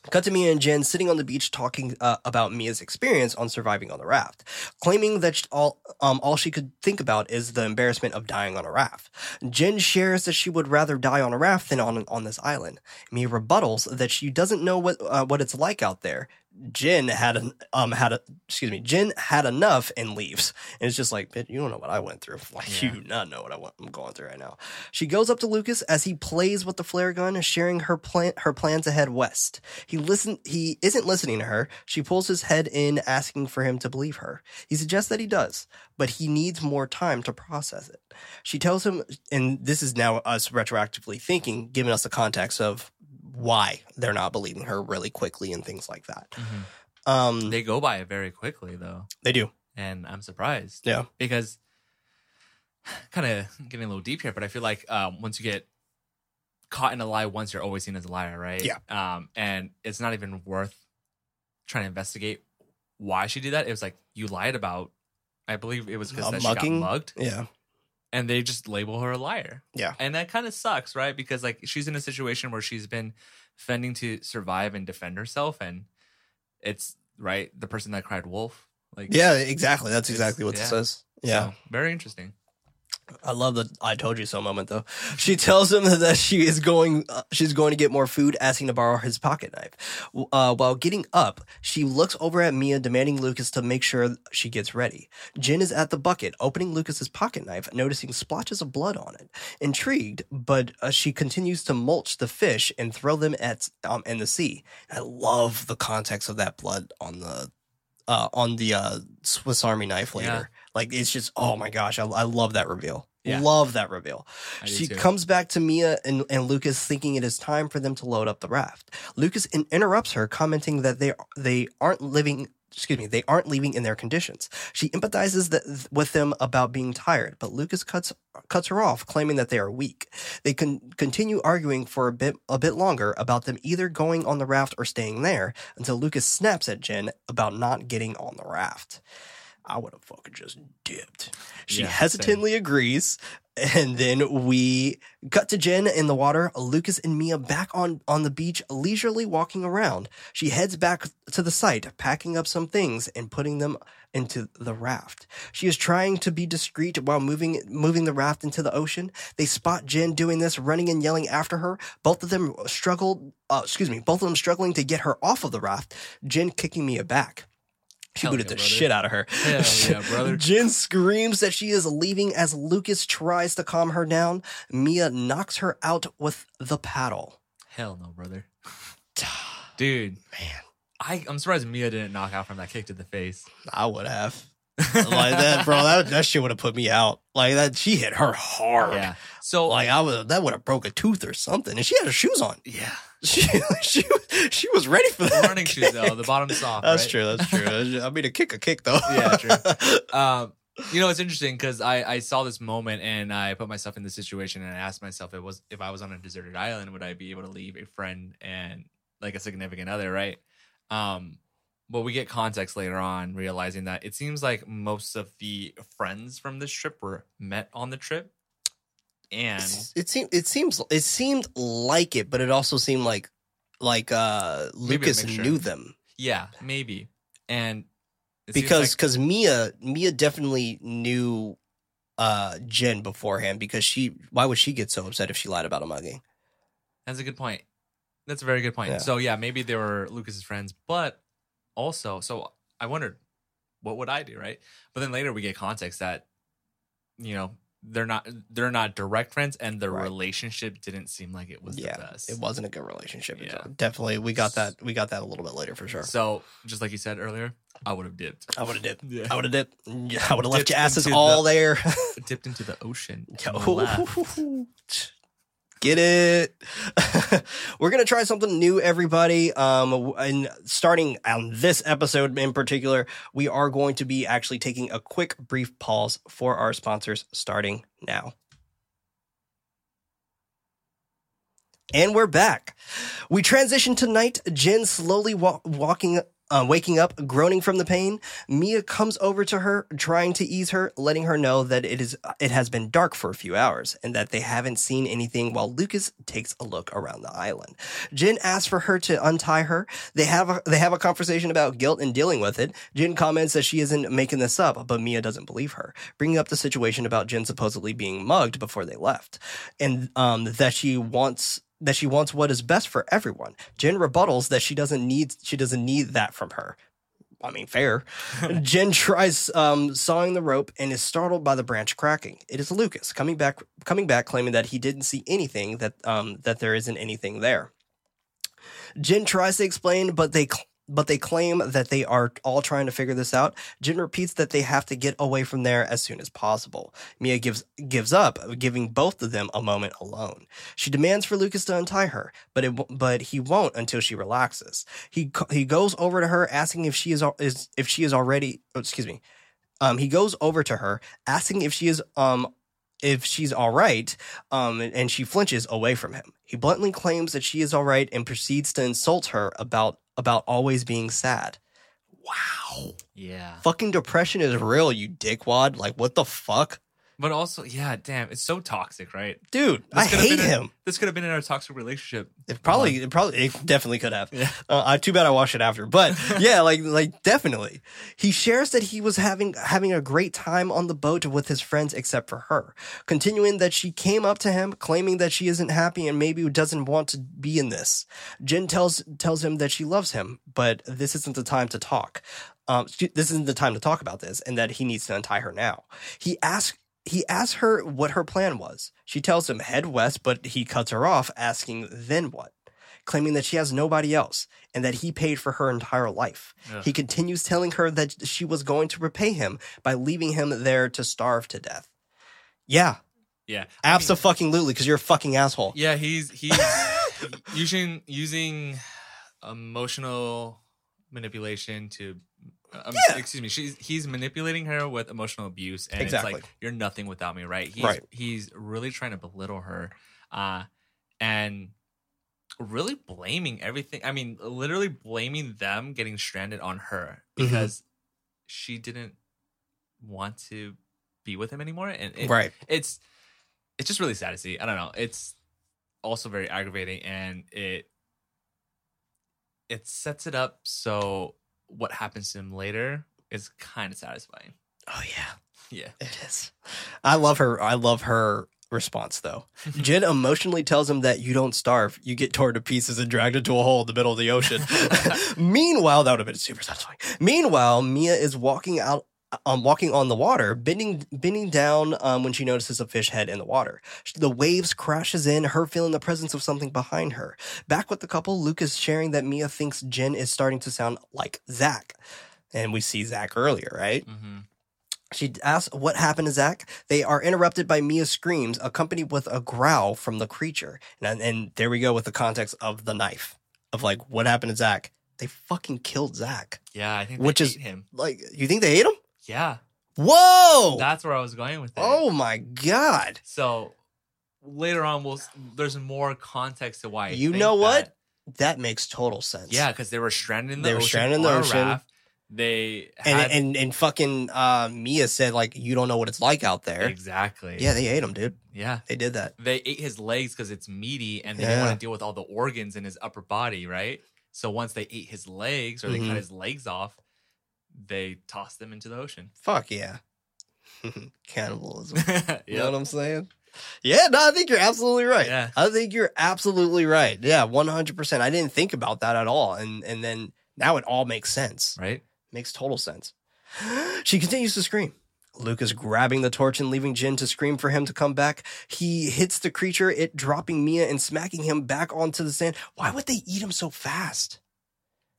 Cut to Mia and Jen sitting on the beach talking uh, about Mia's experience on surviving on the raft, claiming that all um, all she could think about is the embarrassment of dying on a raft. Jen shares that she would rather die on a raft than on on this island. Mia rebuttals that she doesn't know what uh, what it's like out there. Jen had an, um had a excuse me Jen had enough and leaves and it's just like bitch, you don't know what I went through like Yeah. you do not know what I I'm going through right now. She goes up to Lucas as he plays with the flare gun, sharing her plan her plan to head west. He listen he isn't listening to her. She pulls his head in, asking for him to believe her. He suggests that he does, but he needs more time to process it. She tells him, and this is now us retroactively thinking, giving us the context of why they're not believing her really quickly and things like that. Mhm. Um, They go by it very quickly, though. they do, And I'm surprised. yeah, because kind of getting a little deep here, but I feel like um, once you get caught in a lie once, you're always seen as a liar, right? Yeah. Um, and it's not even worth trying to investigate why she did that. It was like you lied about. I believe it was because Uh, she got mugged, yeah, and they just label her a liar. Yeah. and that kind of sucks, right? Because like she's in a situation where she's been fending to survive and defend herself, and it's right the person that cried wolf. Like yeah, exactly. That's exactly what yeah. it says. Yeah. so, very interesting. I love the "I told you so" moment though. She tells him that she is going, uh, she's going to get more food, asking to borrow his pocket knife. Uh, while getting up, she looks over at Mia, demanding Lucas to make sure she gets ready. Jen is at the bucket, opening Lucas's pocket knife, noticing splotches of blood on it. Intrigued, but uh, she continues to mulch the fish and throw them at um, in the sea. I love the context of that blood on the uh, on the uh, Swiss Army knife later. Like it's just oh my gosh, I, I love that reveal. Yeah. Love that reveal. I She comes back to Mia and, and Lucas, thinking it is time for them to load up the raft. Lucas in- interrupts her, commenting that they they aren't living. Excuse me, they aren't leaving in their conditions. She empathizes that, with them about being tired, but Lucas cuts cuts her off, claiming that they are weak. They can continue arguing for a bit a bit longer about them either going on the raft or staying there until Lucas snaps at Jen about not getting on the raft. I would have fucking just dipped. She Yeah, hesitantly agrees. And then we cut to Jen in the water, Lucas and Mia back on, on the beach, leisurely walking around. She heads back to the site, packing up some things and putting them into the raft. She is trying to be discreet while moving moving the raft into the ocean. They spot Jen doing this, running and yelling after her. Both of them struggled, uh, excuse me, both of them struggling to get her off of the raft. Jen kicking Mia back. She Hell booted yeah, the brother. shit out of her. Hell yeah, brother. Jen screams that she is leaving as Lucas tries to calm her down. Mia knocks her out with the paddle. Hell no, brother. Dude, Man, I, I'm surprised Mia didn't knock out from that kick to the face. I would have. like that, bro. That, that shit would have put me out. Like that, she hit her hard. Yeah. So, Like I would, that would have broke a tooth or something. And she had her shoes on. yeah. She, she, she was ready for that. Running shoes, though. The bottom's soft. That's right? true. That's true. I mean, a kick, a kick, though. Yeah, true. Um, You know, it's interesting because I, I saw this moment and I put myself in the situation and I asked myself, it was if I was on a deserted island, would I be able to leave a friend and like a significant other, right? Um, but we get context later on, realizing that it seems like most of the friends from this trip were met on the trip, and it seemed it seems it seemed like it, but it also seemed like like uh Lucas knew them yeah, maybe, and because like- because Mia Mia definitely knew uh Jen beforehand because she why would she get so upset if she lied about a mugging? That's a good point. That's a very good point. Yeah. So yeah, maybe they were Lucas's friends, but also, so I wondered, what would I do, right? But then later we get context that, you know, they're not they're not direct friends, and the Right. relationship didn't seem like it was yeah, the best. it wasn't a good relationship. Yeah. Definitely, we got that. We got that a little bit later for sure. So just like you said earlier, I would have dipped, I would have dipped. Yeah. I would have dipped. Yeah, I would have left your asses all the- there. dipped into the ocean. left. Get it? We're gonna try something new, everybody. Um, and starting on this episode in particular, we are going to be actually taking a quick, brief pause for our sponsors, starting now. And we're back. We transition to night. Jen slowly wa- walking, uh, waking up, groaning from the pain. Mia comes over to her, trying to ease her, letting her know that it is it has been dark for a few hours and that they haven't seen anything. While Lucas takes a look around the island, Jen asks for her to untie her. They have a, they have a conversation about guilt and dealing with it. Jen comments that she isn't making this up, but Mia doesn't believe her, bringing up the situation about Jen supposedly being mugged before they left, and um, that she wants that she wants what is best for everyone. Jen rebuttals that she doesn't need she doesn't need that from her. I mean, fair. Jen tries um, sawing the rope and is startled by the branch cracking. It is Lucas coming back, coming back, claiming that he didn't see anything, that um, that there isn't anything there. Jen tries to explain, but they but they claim that they are all trying to figure this out. Jen repeats that they have to get away from there as soon as possible. Mia gives gives up, giving both of them a moment alone. She demands for Lucas to untie her, but it but he won't until she relaxes. He he goes over to her asking if she is is if she is already oh, excuse me. Um, he goes over to her asking if she is um if she's all right, um, and she flinches away from him. He bluntly claims that she is all right and proceeds to insult her about about always being sad. Wow, Yeah, fucking depression is real, you dickwad. Like, what the fuck, but also, yeah, damn, it's so toxic, right? dude? I This could have hate in- him. This could have been in our toxic relationship. It probably, it probably, it definitely could have. Yeah. Uh, too bad I watched it after, but yeah, like, like definitely. He shares that he was having having a great time on the boat with his friends, except for her. Continuing that she came up to him, claiming that she isn't happy and maybe doesn't want to be in this. Jen tells tells him that she loves him, but this isn't the time to talk. Um, she- this isn't the time to talk about this, and that he needs to untie her now. He asks he asks her what her plan was. She tells him head west, but he cuts her off, asking then what, claiming that she has nobody else and that he paid for her entire life. Ugh. He continues telling her that she was going to repay him by leaving him there to starve to death. Yeah, Yeah, absolutely, because you're a fucking asshole. Yeah, he's he's using using emotional manipulation to. Um, Yeah. Excuse me. She's he's manipulating her with emotional abuse, and Exactly. it's like you're nothing without me, right? He's, Right. He's really trying to belittle her, uh, and really blaming everything. I mean, literally blaming them getting stranded on her Mhm. because she didn't want to be with him anymore, and it, right. it's it's just really sad to see. I don't know. It's also very aggravating and it it sets it up so what happens to him later is kind of satisfying. Oh yeah. Yeah. It is. I love her. I love her response though. Jen emotionally tells him that you don't starve, you get torn to pieces and dragged into a hole in the middle of the ocean. Meanwhile, that would have been super satisfying. Meanwhile, Mia is walking out. Um, walking on the water, bending bending down um, when she notices a fish head in the water. The waves crashes in, her feeling the presence of something behind her. Back with the couple, Luke is sharing that Mia thinks Jen is starting to sound like Zach. And we see Zach earlier, right? hmm She asks what happened to Zach. They are interrupted by Mia's screams, accompanied with a growl from the creature. And, and there we go with the context of the knife of like what happened to Zach. They fucking killed Zach. Yeah, I think Which they is- him. Like, you think they ate him? Yeah. Whoa! That's where I was going with it. oh my god! So later on, we'll there's more context to why. I You know what? that. That makes total sense. Yeah, because they were stranded in the They were ocean. stranded in the ocean. raft. They and had and and fucking uh, Mia said like you don't know what it's like out there. exactly. Yeah, they ate him, dude. yeah. They did that. They ate his legs because it's meaty, and they Yeah. didn't want to deal with all the organs in his upper body, right? So once they ate his legs or they Mhm. cut his legs off, they tossed them into the ocean. Fuck yeah. Cannibalism. You know what I'm saying? Yeah, no, I think you're absolutely right. Yeah. I think you're absolutely right. Yeah, 100%. I didn't think about that at all. And and then now it all makes sense. Right. Makes total sense. She continues to scream. Lucas grabbing the torch and leaving Jen to scream for him to come back. He hits the creature, it dropping Mia and smacking him back onto the sand. Why would they eat him so fast?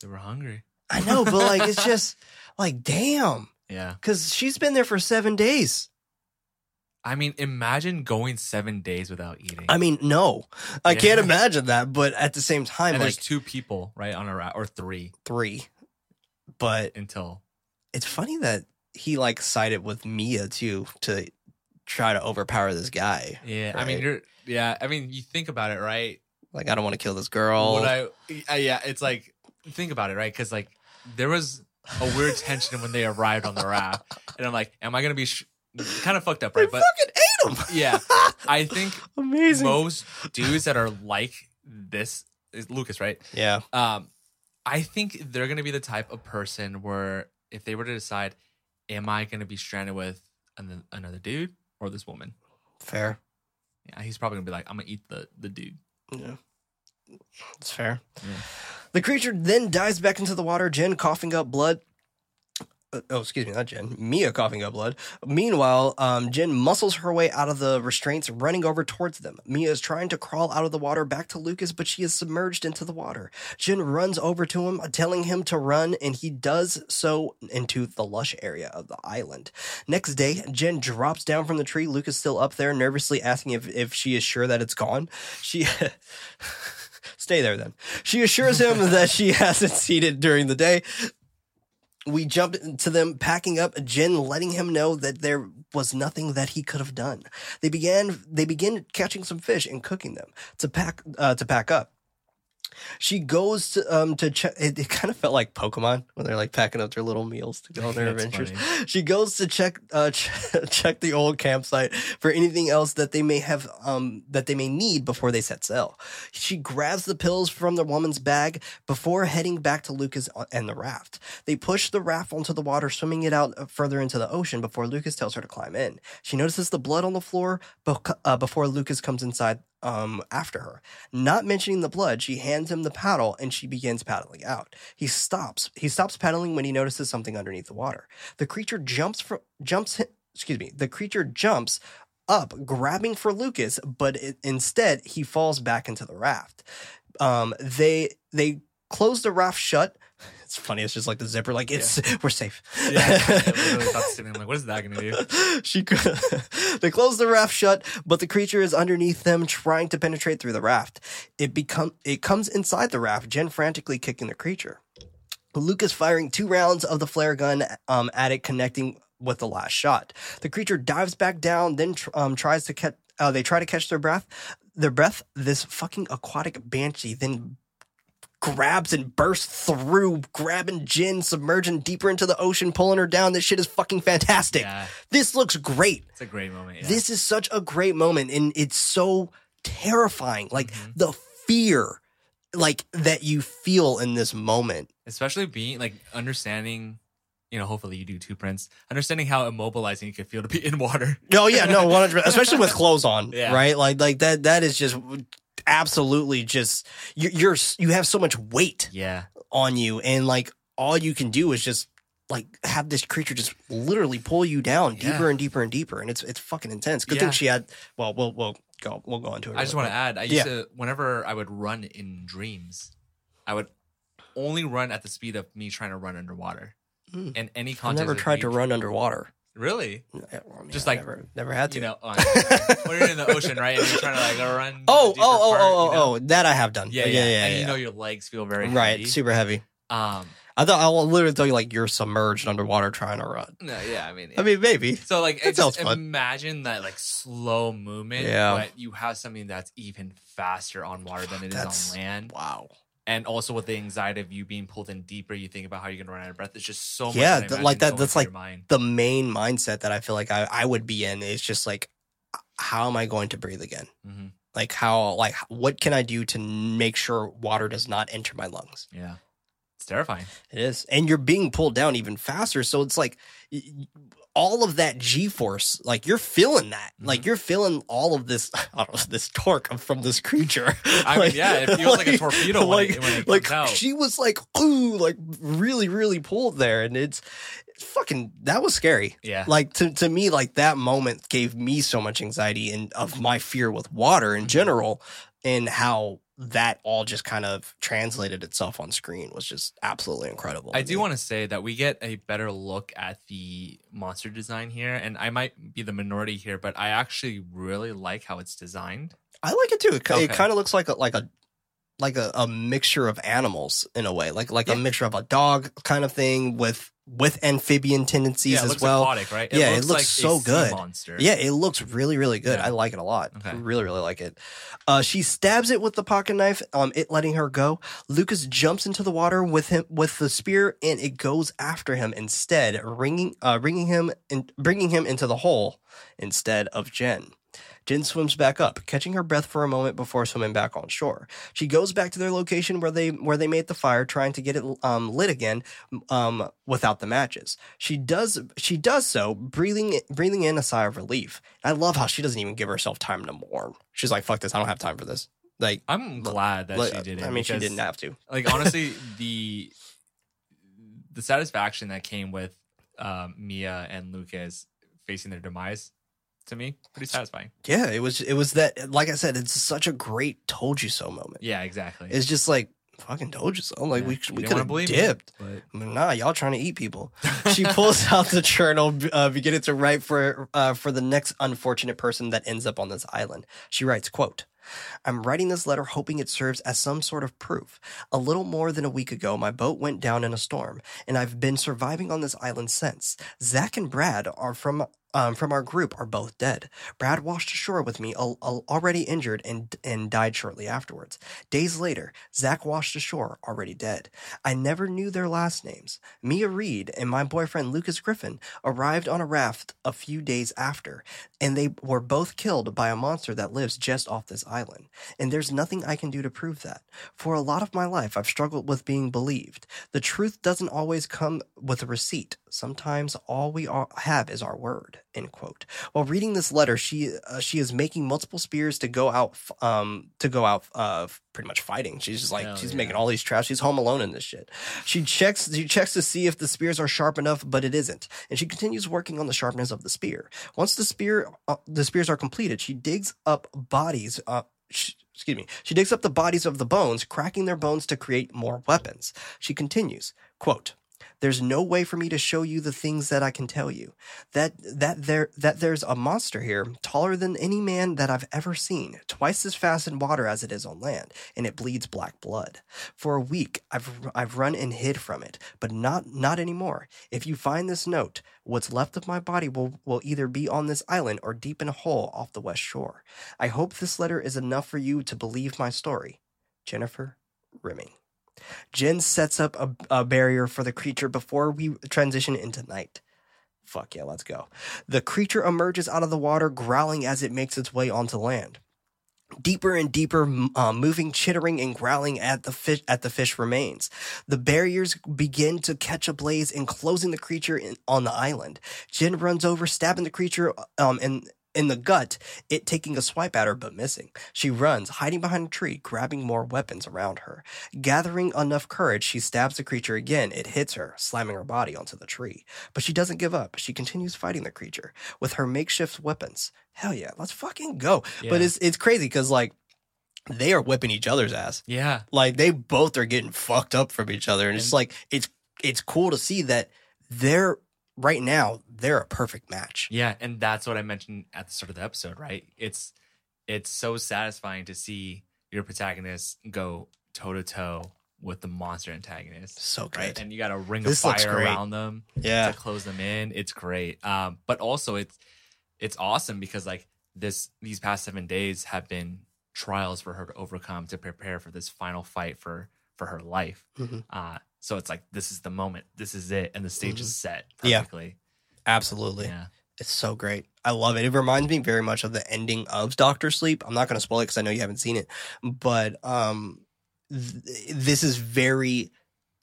They were hungry. I know, but like it's just like damn. Yeah. Because she's been there for seven days. I mean, imagine going seven days without eating. I mean, no, I Yeah. can't imagine that. But at the same time, and like there's two people, right, on a raft, or three three. But until. it's funny that he like sided with Mia too to try to overpower this guy. Yeah. I mean, you're. Yeah. I mean, you think about it, right? Like, I don't want to kill this girl. I, I yeah, it's like think about it, right? Because like there was a weird tension when they arrived on the raft, and I'm like, am I gonna be sh- kind of fucked up, they right? But fucking ate him. yeah, I think Amazing. most dudes that are like this is Lucas, right? yeah. Um, I think they're gonna be the type of person where if they were to decide, am I gonna be stranded with an- another dude or this woman? Fair. Yeah, he's probably gonna be like, I'm gonna eat the the dude. Yeah. It's fair. Yeah. The creature then dives back into the water, Jen coughing up blood. Uh, oh, excuse me, not Jen. Mia coughing up blood. Meanwhile, um, Jen muscles her way out of the restraints, running over towards them. Mia is trying to crawl out of the water back to Lucas, but she is submerged into the water. Jen runs over to him, telling him to run, and he does so into the lush area of the island. Next day, Jen drops down from the tree. Lucas still up there, nervously asking if, if she is sure that it's gone. She. Stay there then. She assures him that she hasn't seen it during the day. We jumped to them packing up, Jen letting him know that there was nothing that he could have done. They began they begin catching some fish and cooking them to pack uh, to pack up. She goes to um to check. It, it kind of felt like Pokemon when they're like packing up their little meals to go on their adventures. funny. She goes to check uh ch- check the old campsite for anything else that they may have um that they may need before they set sail. She grabs the pills from the woman's bag before heading back to Lucas and the raft. They push the raft onto the water, swimming it out further into the ocean before Lucas tells her to climb in. She notices the blood on the floor bec- uh, before Lucas comes inside um, after her. Not mentioning the blood, she hands him the paddle and she begins paddling out. He stops. He stops paddling when he notices something underneath the water. The creature jumps from jumps. Excuse me. The creature jumps up, grabbing for Lucas, but it, instead he falls back into the raft. Um, they they close the raft shut. It's funny. It's just like the zipper. Like it's we're safe. Yeah, I literally thought. I'm like, what is that gonna do? she they close the raft shut, but the creature is underneath them, trying to penetrate through the raft. It become it comes inside the raft, Jen frantically kicking the creature. Lucas firing two rounds of the flare gun um, at it, connecting with the last shot. The creature dives back down, then tr- um, tries to catch. Uh, they try to catch their breath. Their breath. This fucking aquatic banshee then grabs and bursts through, grabbing Jen, submerging deeper into the ocean, pulling her down. This shit is fucking fantastic. Yeah, This looks great. it's a great moment. Yeah. This is such a great moment, and it's so terrifying. Like Mhm. the fear, like that you feel in this moment. especially being like understanding. You know, hopefully you do too, Prince. Understanding how immobilizing it could feel to be in water. Oh yeah, no, one hundred, especially with clothes on, Yeah. right? Like like that. That is just absolutely just you, you're you have so much weight Yeah, on you, and like all you can do is just like have this creature just literally pull you down Yeah. deeper and deeper and deeper, and it's it's fucking intense. Good Yeah. thing she had. Well, we'll we'll go we'll go into it. I just want to add. I used Yeah. to whenever I would run in dreams, I would only run at the speed of me trying to run underwater. Mm. And any I've never tried me- to run underwater. Really? Yeah, well, Just like, never, never had to. You know, on, when you're in the ocean, right? And you're trying to like run. oh, oh, oh, part, oh, you know? oh, oh, that I have done. Yeah, yeah, yeah, And yeah. you know your legs feel very right, heavy. super heavy. Um, I thought I will literally tell you like you're submerged underwater trying to run. No, yeah, I mean, I mean, maybe. so like, that just imagine that like slow movement, Yeah. but you have something that's even faster on water than it is That's- on land, Wow. And also with the anxiety of you being pulled in deeper, you think about how you're gonna run out of breath. It's just so much. Yeah, that I th- imagine like that- that's like-. The main mindset that I feel like I, I would be in is just like, how am I going to breathe again? Mhm. Like how like what can I do to make sure water does not enter my lungs? Yeah, it's terrifying. It is, and you're being pulled down even faster. So it's like all of that G force, like you're feeling that, Mm-hmm. like you're feeling all of this, know, this torque from this creature. I mean, yeah, it feels like a torpedo when it- when it comes like out. she was like, ooh, like really, really pulled there, and it's, it's fucking that was scary. Yeah. like to to me, like that moment gave me so much anxiety and of my fear with water in general, and how that all just kind of translated itself on screen was just absolutely incredible. I do me. want to say that we get a better look at the monster design here, and I might be the minority here, but I actually really like how it's designed. I like it too. It, Okay. it kind of looks like a like a like a, a mixture of animals in a way, like like Yeah. a mixture of a dog kind of thing with with amphibian tendencies yeah, it as looks well. aquatic, right? Yeah, it looks like so good. Monster. Yeah, it looks really, really good. Yeah. I like it a lot. Okay. Really, really like it. Uh, she stabs it with the pocket knife, um, it letting her go. Lucas jumps into the water with him with the spear, and it goes after him instead, ringing, uh, ringing him and bringing him into the hole instead of Jen. Jen swims back up, catching her breath for a moment before swimming back on shore. She goes back to their location where they where they made the fire, trying to get it um, lit again um, without the matches. She does she does so, breathing breathing in a sigh of relief. I love how she doesn't even give herself time to mourn. She's like, "Fuck this, I don't have time for this." Like, I'm glad that like, she did it. I mean, she didn't have to. Like honestly, the the satisfaction that came with um, Mia and Lucas facing their demise to me pretty satisfying. Yeah, it was it was that. Like I said, it's such a great "told you so" moment. Yeah, exactly. It's just like fucking told you so. Like Yeah. we we could have believe me, dipped. but- Nah, y'all trying to eat people. She pulls out the journal, uh, beginning to write for uh, for the next unfortunate person that ends up on this island. She writes, "quote I'm writing this letter hoping it serves as some sort of proof. A little more than a week ago, my boat went down in a storm, and I've been surviving on this island since. Zach and Brad are from um, from our group are both dead. Brad washed ashore with me, al- al- already injured, and and died shortly afterwards. Days later, Zach washed ashore, already dead. I never knew their last names. Mia Reed and my boyfriend Lucas Griffin arrived on a raft a few days after, and they were both killed by a monster that lives just off this island. And there's nothing I can do to prove that. For a lot of my life, I've struggled with being believed. The truth doesn't always come with a receipt. Sometimes all we are, have is our word. End quote. While reading this letter, she uh, she is making multiple spears to go out um to go out uh pretty much fighting. She's just like Hell she's yeah. making all these traps. She's home alone in this shit. She checks she checks to see if the spears are sharp enough, but it isn't. And she continues working on the sharpness of the spear. Once the spear uh, the spears are completed, she digs up bodies uh excuse me. She digs up the bodies of the bones, cracking their bones to create more weapons. She continues, quote, there's no way for me to show you the things that I can tell you. That that there that there's a monster here, taller than any man that I've ever seen, twice as fast in water as it is on land, and it bleeds black blood. For a week, I've I've run and hid from it, but not not anymore. If you find this note, what's left of my body will will either be on this island or deep in a hole off the west shore. I hope this letter is enough for you to believe my story. Jennifer Rimming. Jen sets up a, a barrier for the creature before we transition into night. Fuck yeah, let's go. The creature emerges out of the water, growling as it makes its way onto land. Deeper and deeper, uh, moving, chittering, and growling at the fish. At the fish remains. The barriers begin to catch a ablaze, enclosing the creature in, on the island. Jen runs over, stabbing the creature um, in in the gut. It taking a swipe at her, but missing. She runs, hiding behind a tree, grabbing more weapons around her. Gathering enough courage, she stabs the creature again. It hits her, slamming her body onto the tree. But she doesn't give up. She continues fighting the creature with her makeshift weapons. Hell yeah, let's fucking go. But it's it's crazy because like they are whipping each other's ass. yeah. Like they both are getting fucked up from each other, and, it's like it's it's cool to see that they're right now they're a perfect match. Yeah, and that's what I mentioned at the start of the episode, right? It's it's so satisfying to see your protagonist go toe to toe with the monster antagonist. So Right, great. and you got a ring This of fire around them Yeah. to close them in. It's great. Um, but also it's it's awesome because like this these past seven days have been trials for her to overcome to prepare for this final fight for for her life. Mhm. Uh, so it's like this is the moment, this is it, and the stage is set Mm-hmm. Yeah. Absolutely. Yeah, It's so great. I love it. It reminds me very much of the ending of Doctor Sleep. I'm not going to spoil it because I know you haven't seen it, but um, th- this is very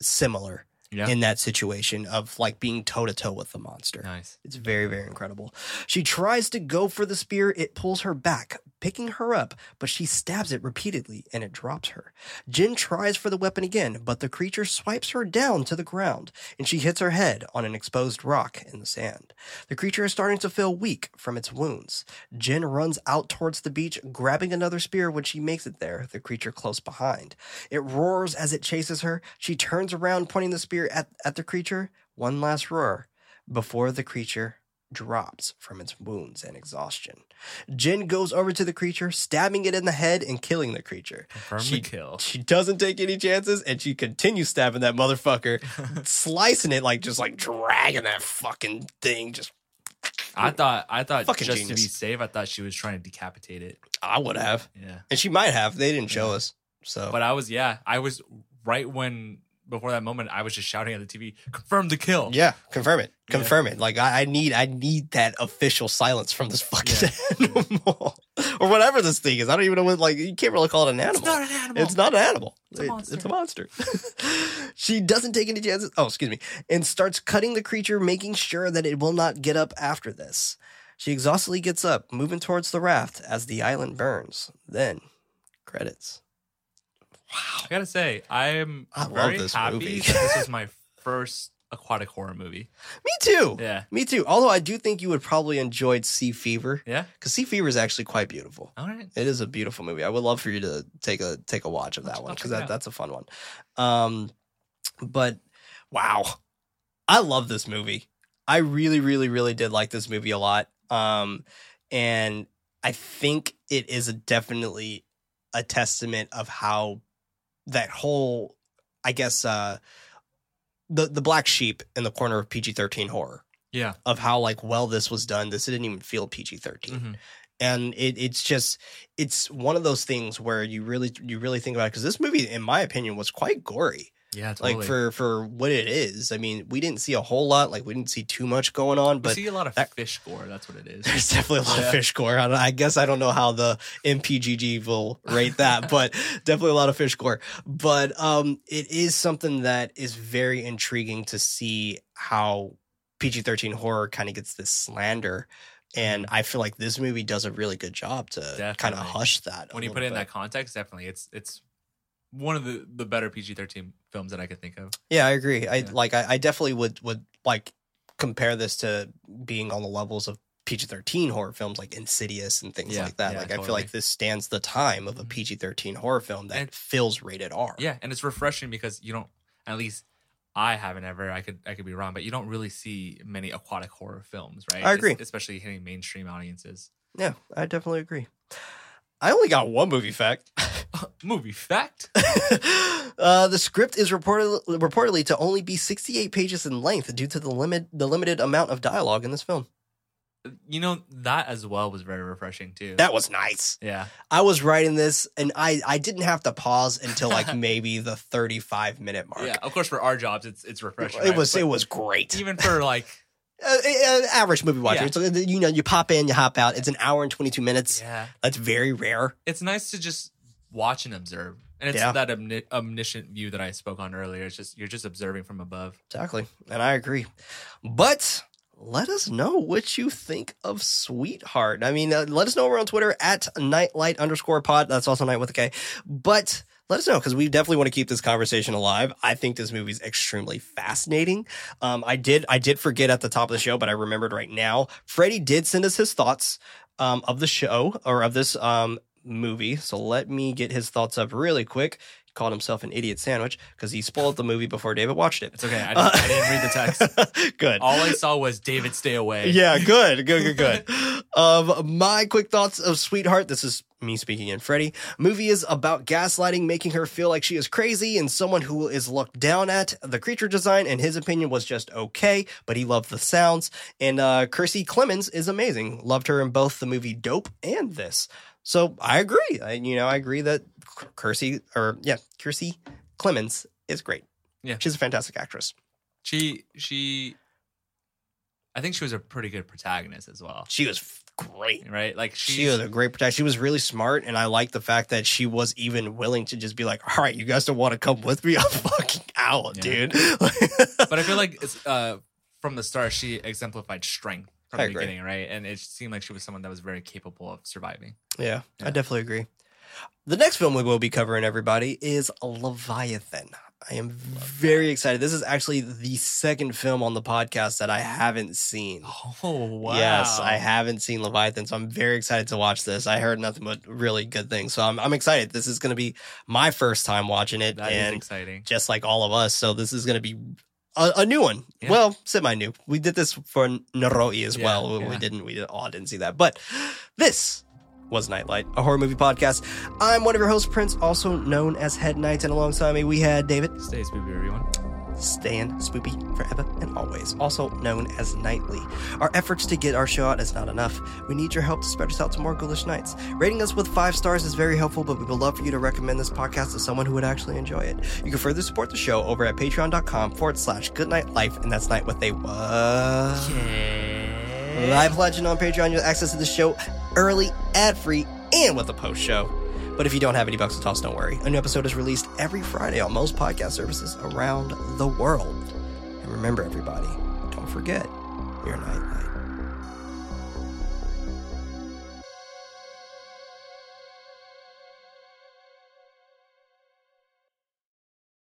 similar yeah, in that situation of like being toe to toe with the monster. nice. It's very, very incredible. She tries to go for the spear. It pulls her back, picking her up, but she stabs it repeatedly and it drops her. Jen tries for the weapon again, but the creature swipes her down to the ground and she hits her head on an exposed rock in the sand. The creature is starting to feel weak from its wounds. Jen runs out towards the beach, grabbing another spear when she makes it there, the creature close behind. It roars as it chases her. She turns around, pointing the spear at, at the creature. One last roar before the creature drops from its wounds and exhaustion. Jen goes over to the creature, stabbing it in the head and killing the creature. Confirm She, kill. she doesn't take any chances and she continues stabbing that motherfucker, slicing it like just like dragging that fucking thing. Just I thought I thought just to be safe, I thought she was trying to decapitate it. I would have, Yeah, and she might have. They didn't show us. So, but I was yeah, I was right when before that moment, I was just shouting at the TV, "Confirm the kill!" yeah, confirm it, Yeah. confirm it. Like I, I need, I need that official silence from this fucking animal or whatever this thing is. I don't even know what. Like you can't really call it an animal. It's not an animal. It's not an animal. It's a It- monster. It's a monster. she doesn't take any chances. Oh, excuse me. And starts cutting the creature, making sure that it will not get up after this. She exhaustedly gets up, moving towards the raft as the island burns. Then, credits. I gotta say, I'm I love very this happy movie. that this is my first aquatic horror movie. Me too. Yeah, Me too. Although I do think you would probably enjoy Sea Fever yeah. because Sea Fever is actually quite beautiful. All right. It is a beautiful movie. I would love for you to take a take a watch of that I'll- one because that, that's a fun one. Um, but wow, I love this movie. I really, really, really did like this movie a lot. Um, and I think it is a definitely a testament of how that whole, I guess, uh, the the black sheep in the corner of PG thirteen horror Yeah. of how like well this was done. This didn't even feel PG 13 Mhm. and it, it's just it's one of those things where you really you really think about it because this movie in my opinion was quite gory Yeah. Totally. like for for what it is i mean we didn't see a whole lot like we didn't see too much going on we but see a lot of that- fish gore. That's what it is. there's definitely a lot Yeah. of fish gore I, I guess i don't know how the mpgg will rate that but definitely a lot of fish gore but um it is something that is very intriguing to see how pg-13 horror kind of gets this slander and I feel like this movie does a really good job to kind of hush that. when you put it in that context, definitely, it's it's one of the the better PG thirteen films that I could think of. Yeah, I agree. I Yeah. like. I, I definitely would would like compare this to being on the levels of PG thirteen horror films like Insidious and things Yeah, like that. yeah, like I feel like this stands the time of a Mhm. PG thirteen horror film that And- feels rated R. Yeah, and it's refreshing because you don't at least I haven't ever. I could I could be wrong, but you don't really see many aquatic horror films, right? I agree. Es- especially hitting mainstream audiences. yeah, I definitely agree. I only got one movie fact. Movie fact. uh, the script is reported, reportedly to only be 68 pages in length due to the limit the limited amount of dialogue in this film. You know that as well was very refreshing too. That was nice. yeah, I was writing this and I, I didn't have to pause until like maybe the 35 minute mark. yeah. Of course, for our jobs, it's it's refreshing. It right? was But it was great. even for like Uh, uh, average movie watcher. Yeah. It's, uh, you know, you pop in, you hop out. It's an hour and 22 minutes. yeah, That's very rare. it's nice to just watch and observe, and it's Yeah. that omni- omniscient view that I spoke on earlier. It's just you're just observing from above. Exactly. And I agree. But let us know what you think of Sweetheart. I mean, uh, let us know over on Twitter at KnightLight underscore pod. That's also night with a K. But let us know because we definitely want to keep this conversation alive. I think this movie is extremely fascinating. Um, I did I did forget at the top of the show, but I remembered right now. Freddie did send us his thoughts um, of the show or of this um, movie. So let me get his thoughts up really quick. Called himself an idiot sandwich because he spoiled the movie before David watched it. It's okay. I didn't, I didn't read the text. good. All I saw was David stay away. Yeah, good, good, good, good. um, my quick thoughts of Sweetheart. This is me speaking in Freddie. Movie is about gaslighting, making her feel like she is crazy and someone who is looked down at. The creature design, in his opinion, was just okay, but he loved the sounds. And uh, Kirstie Clemons is amazing. Loved her in both the movie Dope and this. So I agree. I, you know, I agree that Kirstie or yeah, Kirstie Clemons is great. Yeah. she's a fantastic actress. She she I think she was a pretty good protagonist as well. She was f- great. Right? Like She was a great protector. She was really smart, and I like the fact that she was even willing to just be like, "All right, you guys don't want to come with me? I'm fucking out, Yeah. dude." but I feel like it's uh from the start she exemplified strength from I the agree. beginning, right? And it seemed like she was someone that was very capable of surviving. yeah, I definitely agree. The next film we will be covering, everybody, is Leviathan. I am very excited. This is actually the second film on the podcast that I haven't seen. Oh wow. Yes, I haven't seen Leviathan, so I'm very excited to watch this. I heard nothing but really good things, so I'm, I'm excited. This is going to be my first time watching it, That and exciting. just like all of us. So this is going to be a, a new one. Yeah. Well, semi-new. We did this for Naroi as Yeah, well. We yeah. didn't. We did, all didn't see that, but this was KnightLight, a horror movie podcast. I'm one of your hosts, Prince, also known as Head Knight, and alongside me we had David. Stay spooky, everyone. Stan Spoopy forever and always, also known as Nightly. Our efforts to get our show out is not enough. We need your help to spread us out to more ghoulish nights. Rating us with five stars is very helpful, but we would love for you to recommend this podcast to someone who would actually enjoy it. You can further support the show over at patreon.com forward slash goodknight life, and that's night with a what? Live Legend on Patreon, you'll access to the show early, ad free, and with a post show. But if you don't have any bucks to toss, don't worry. A new episode is released every Friday on most podcast services around the world. And remember, everybody, don't forget your nightlight.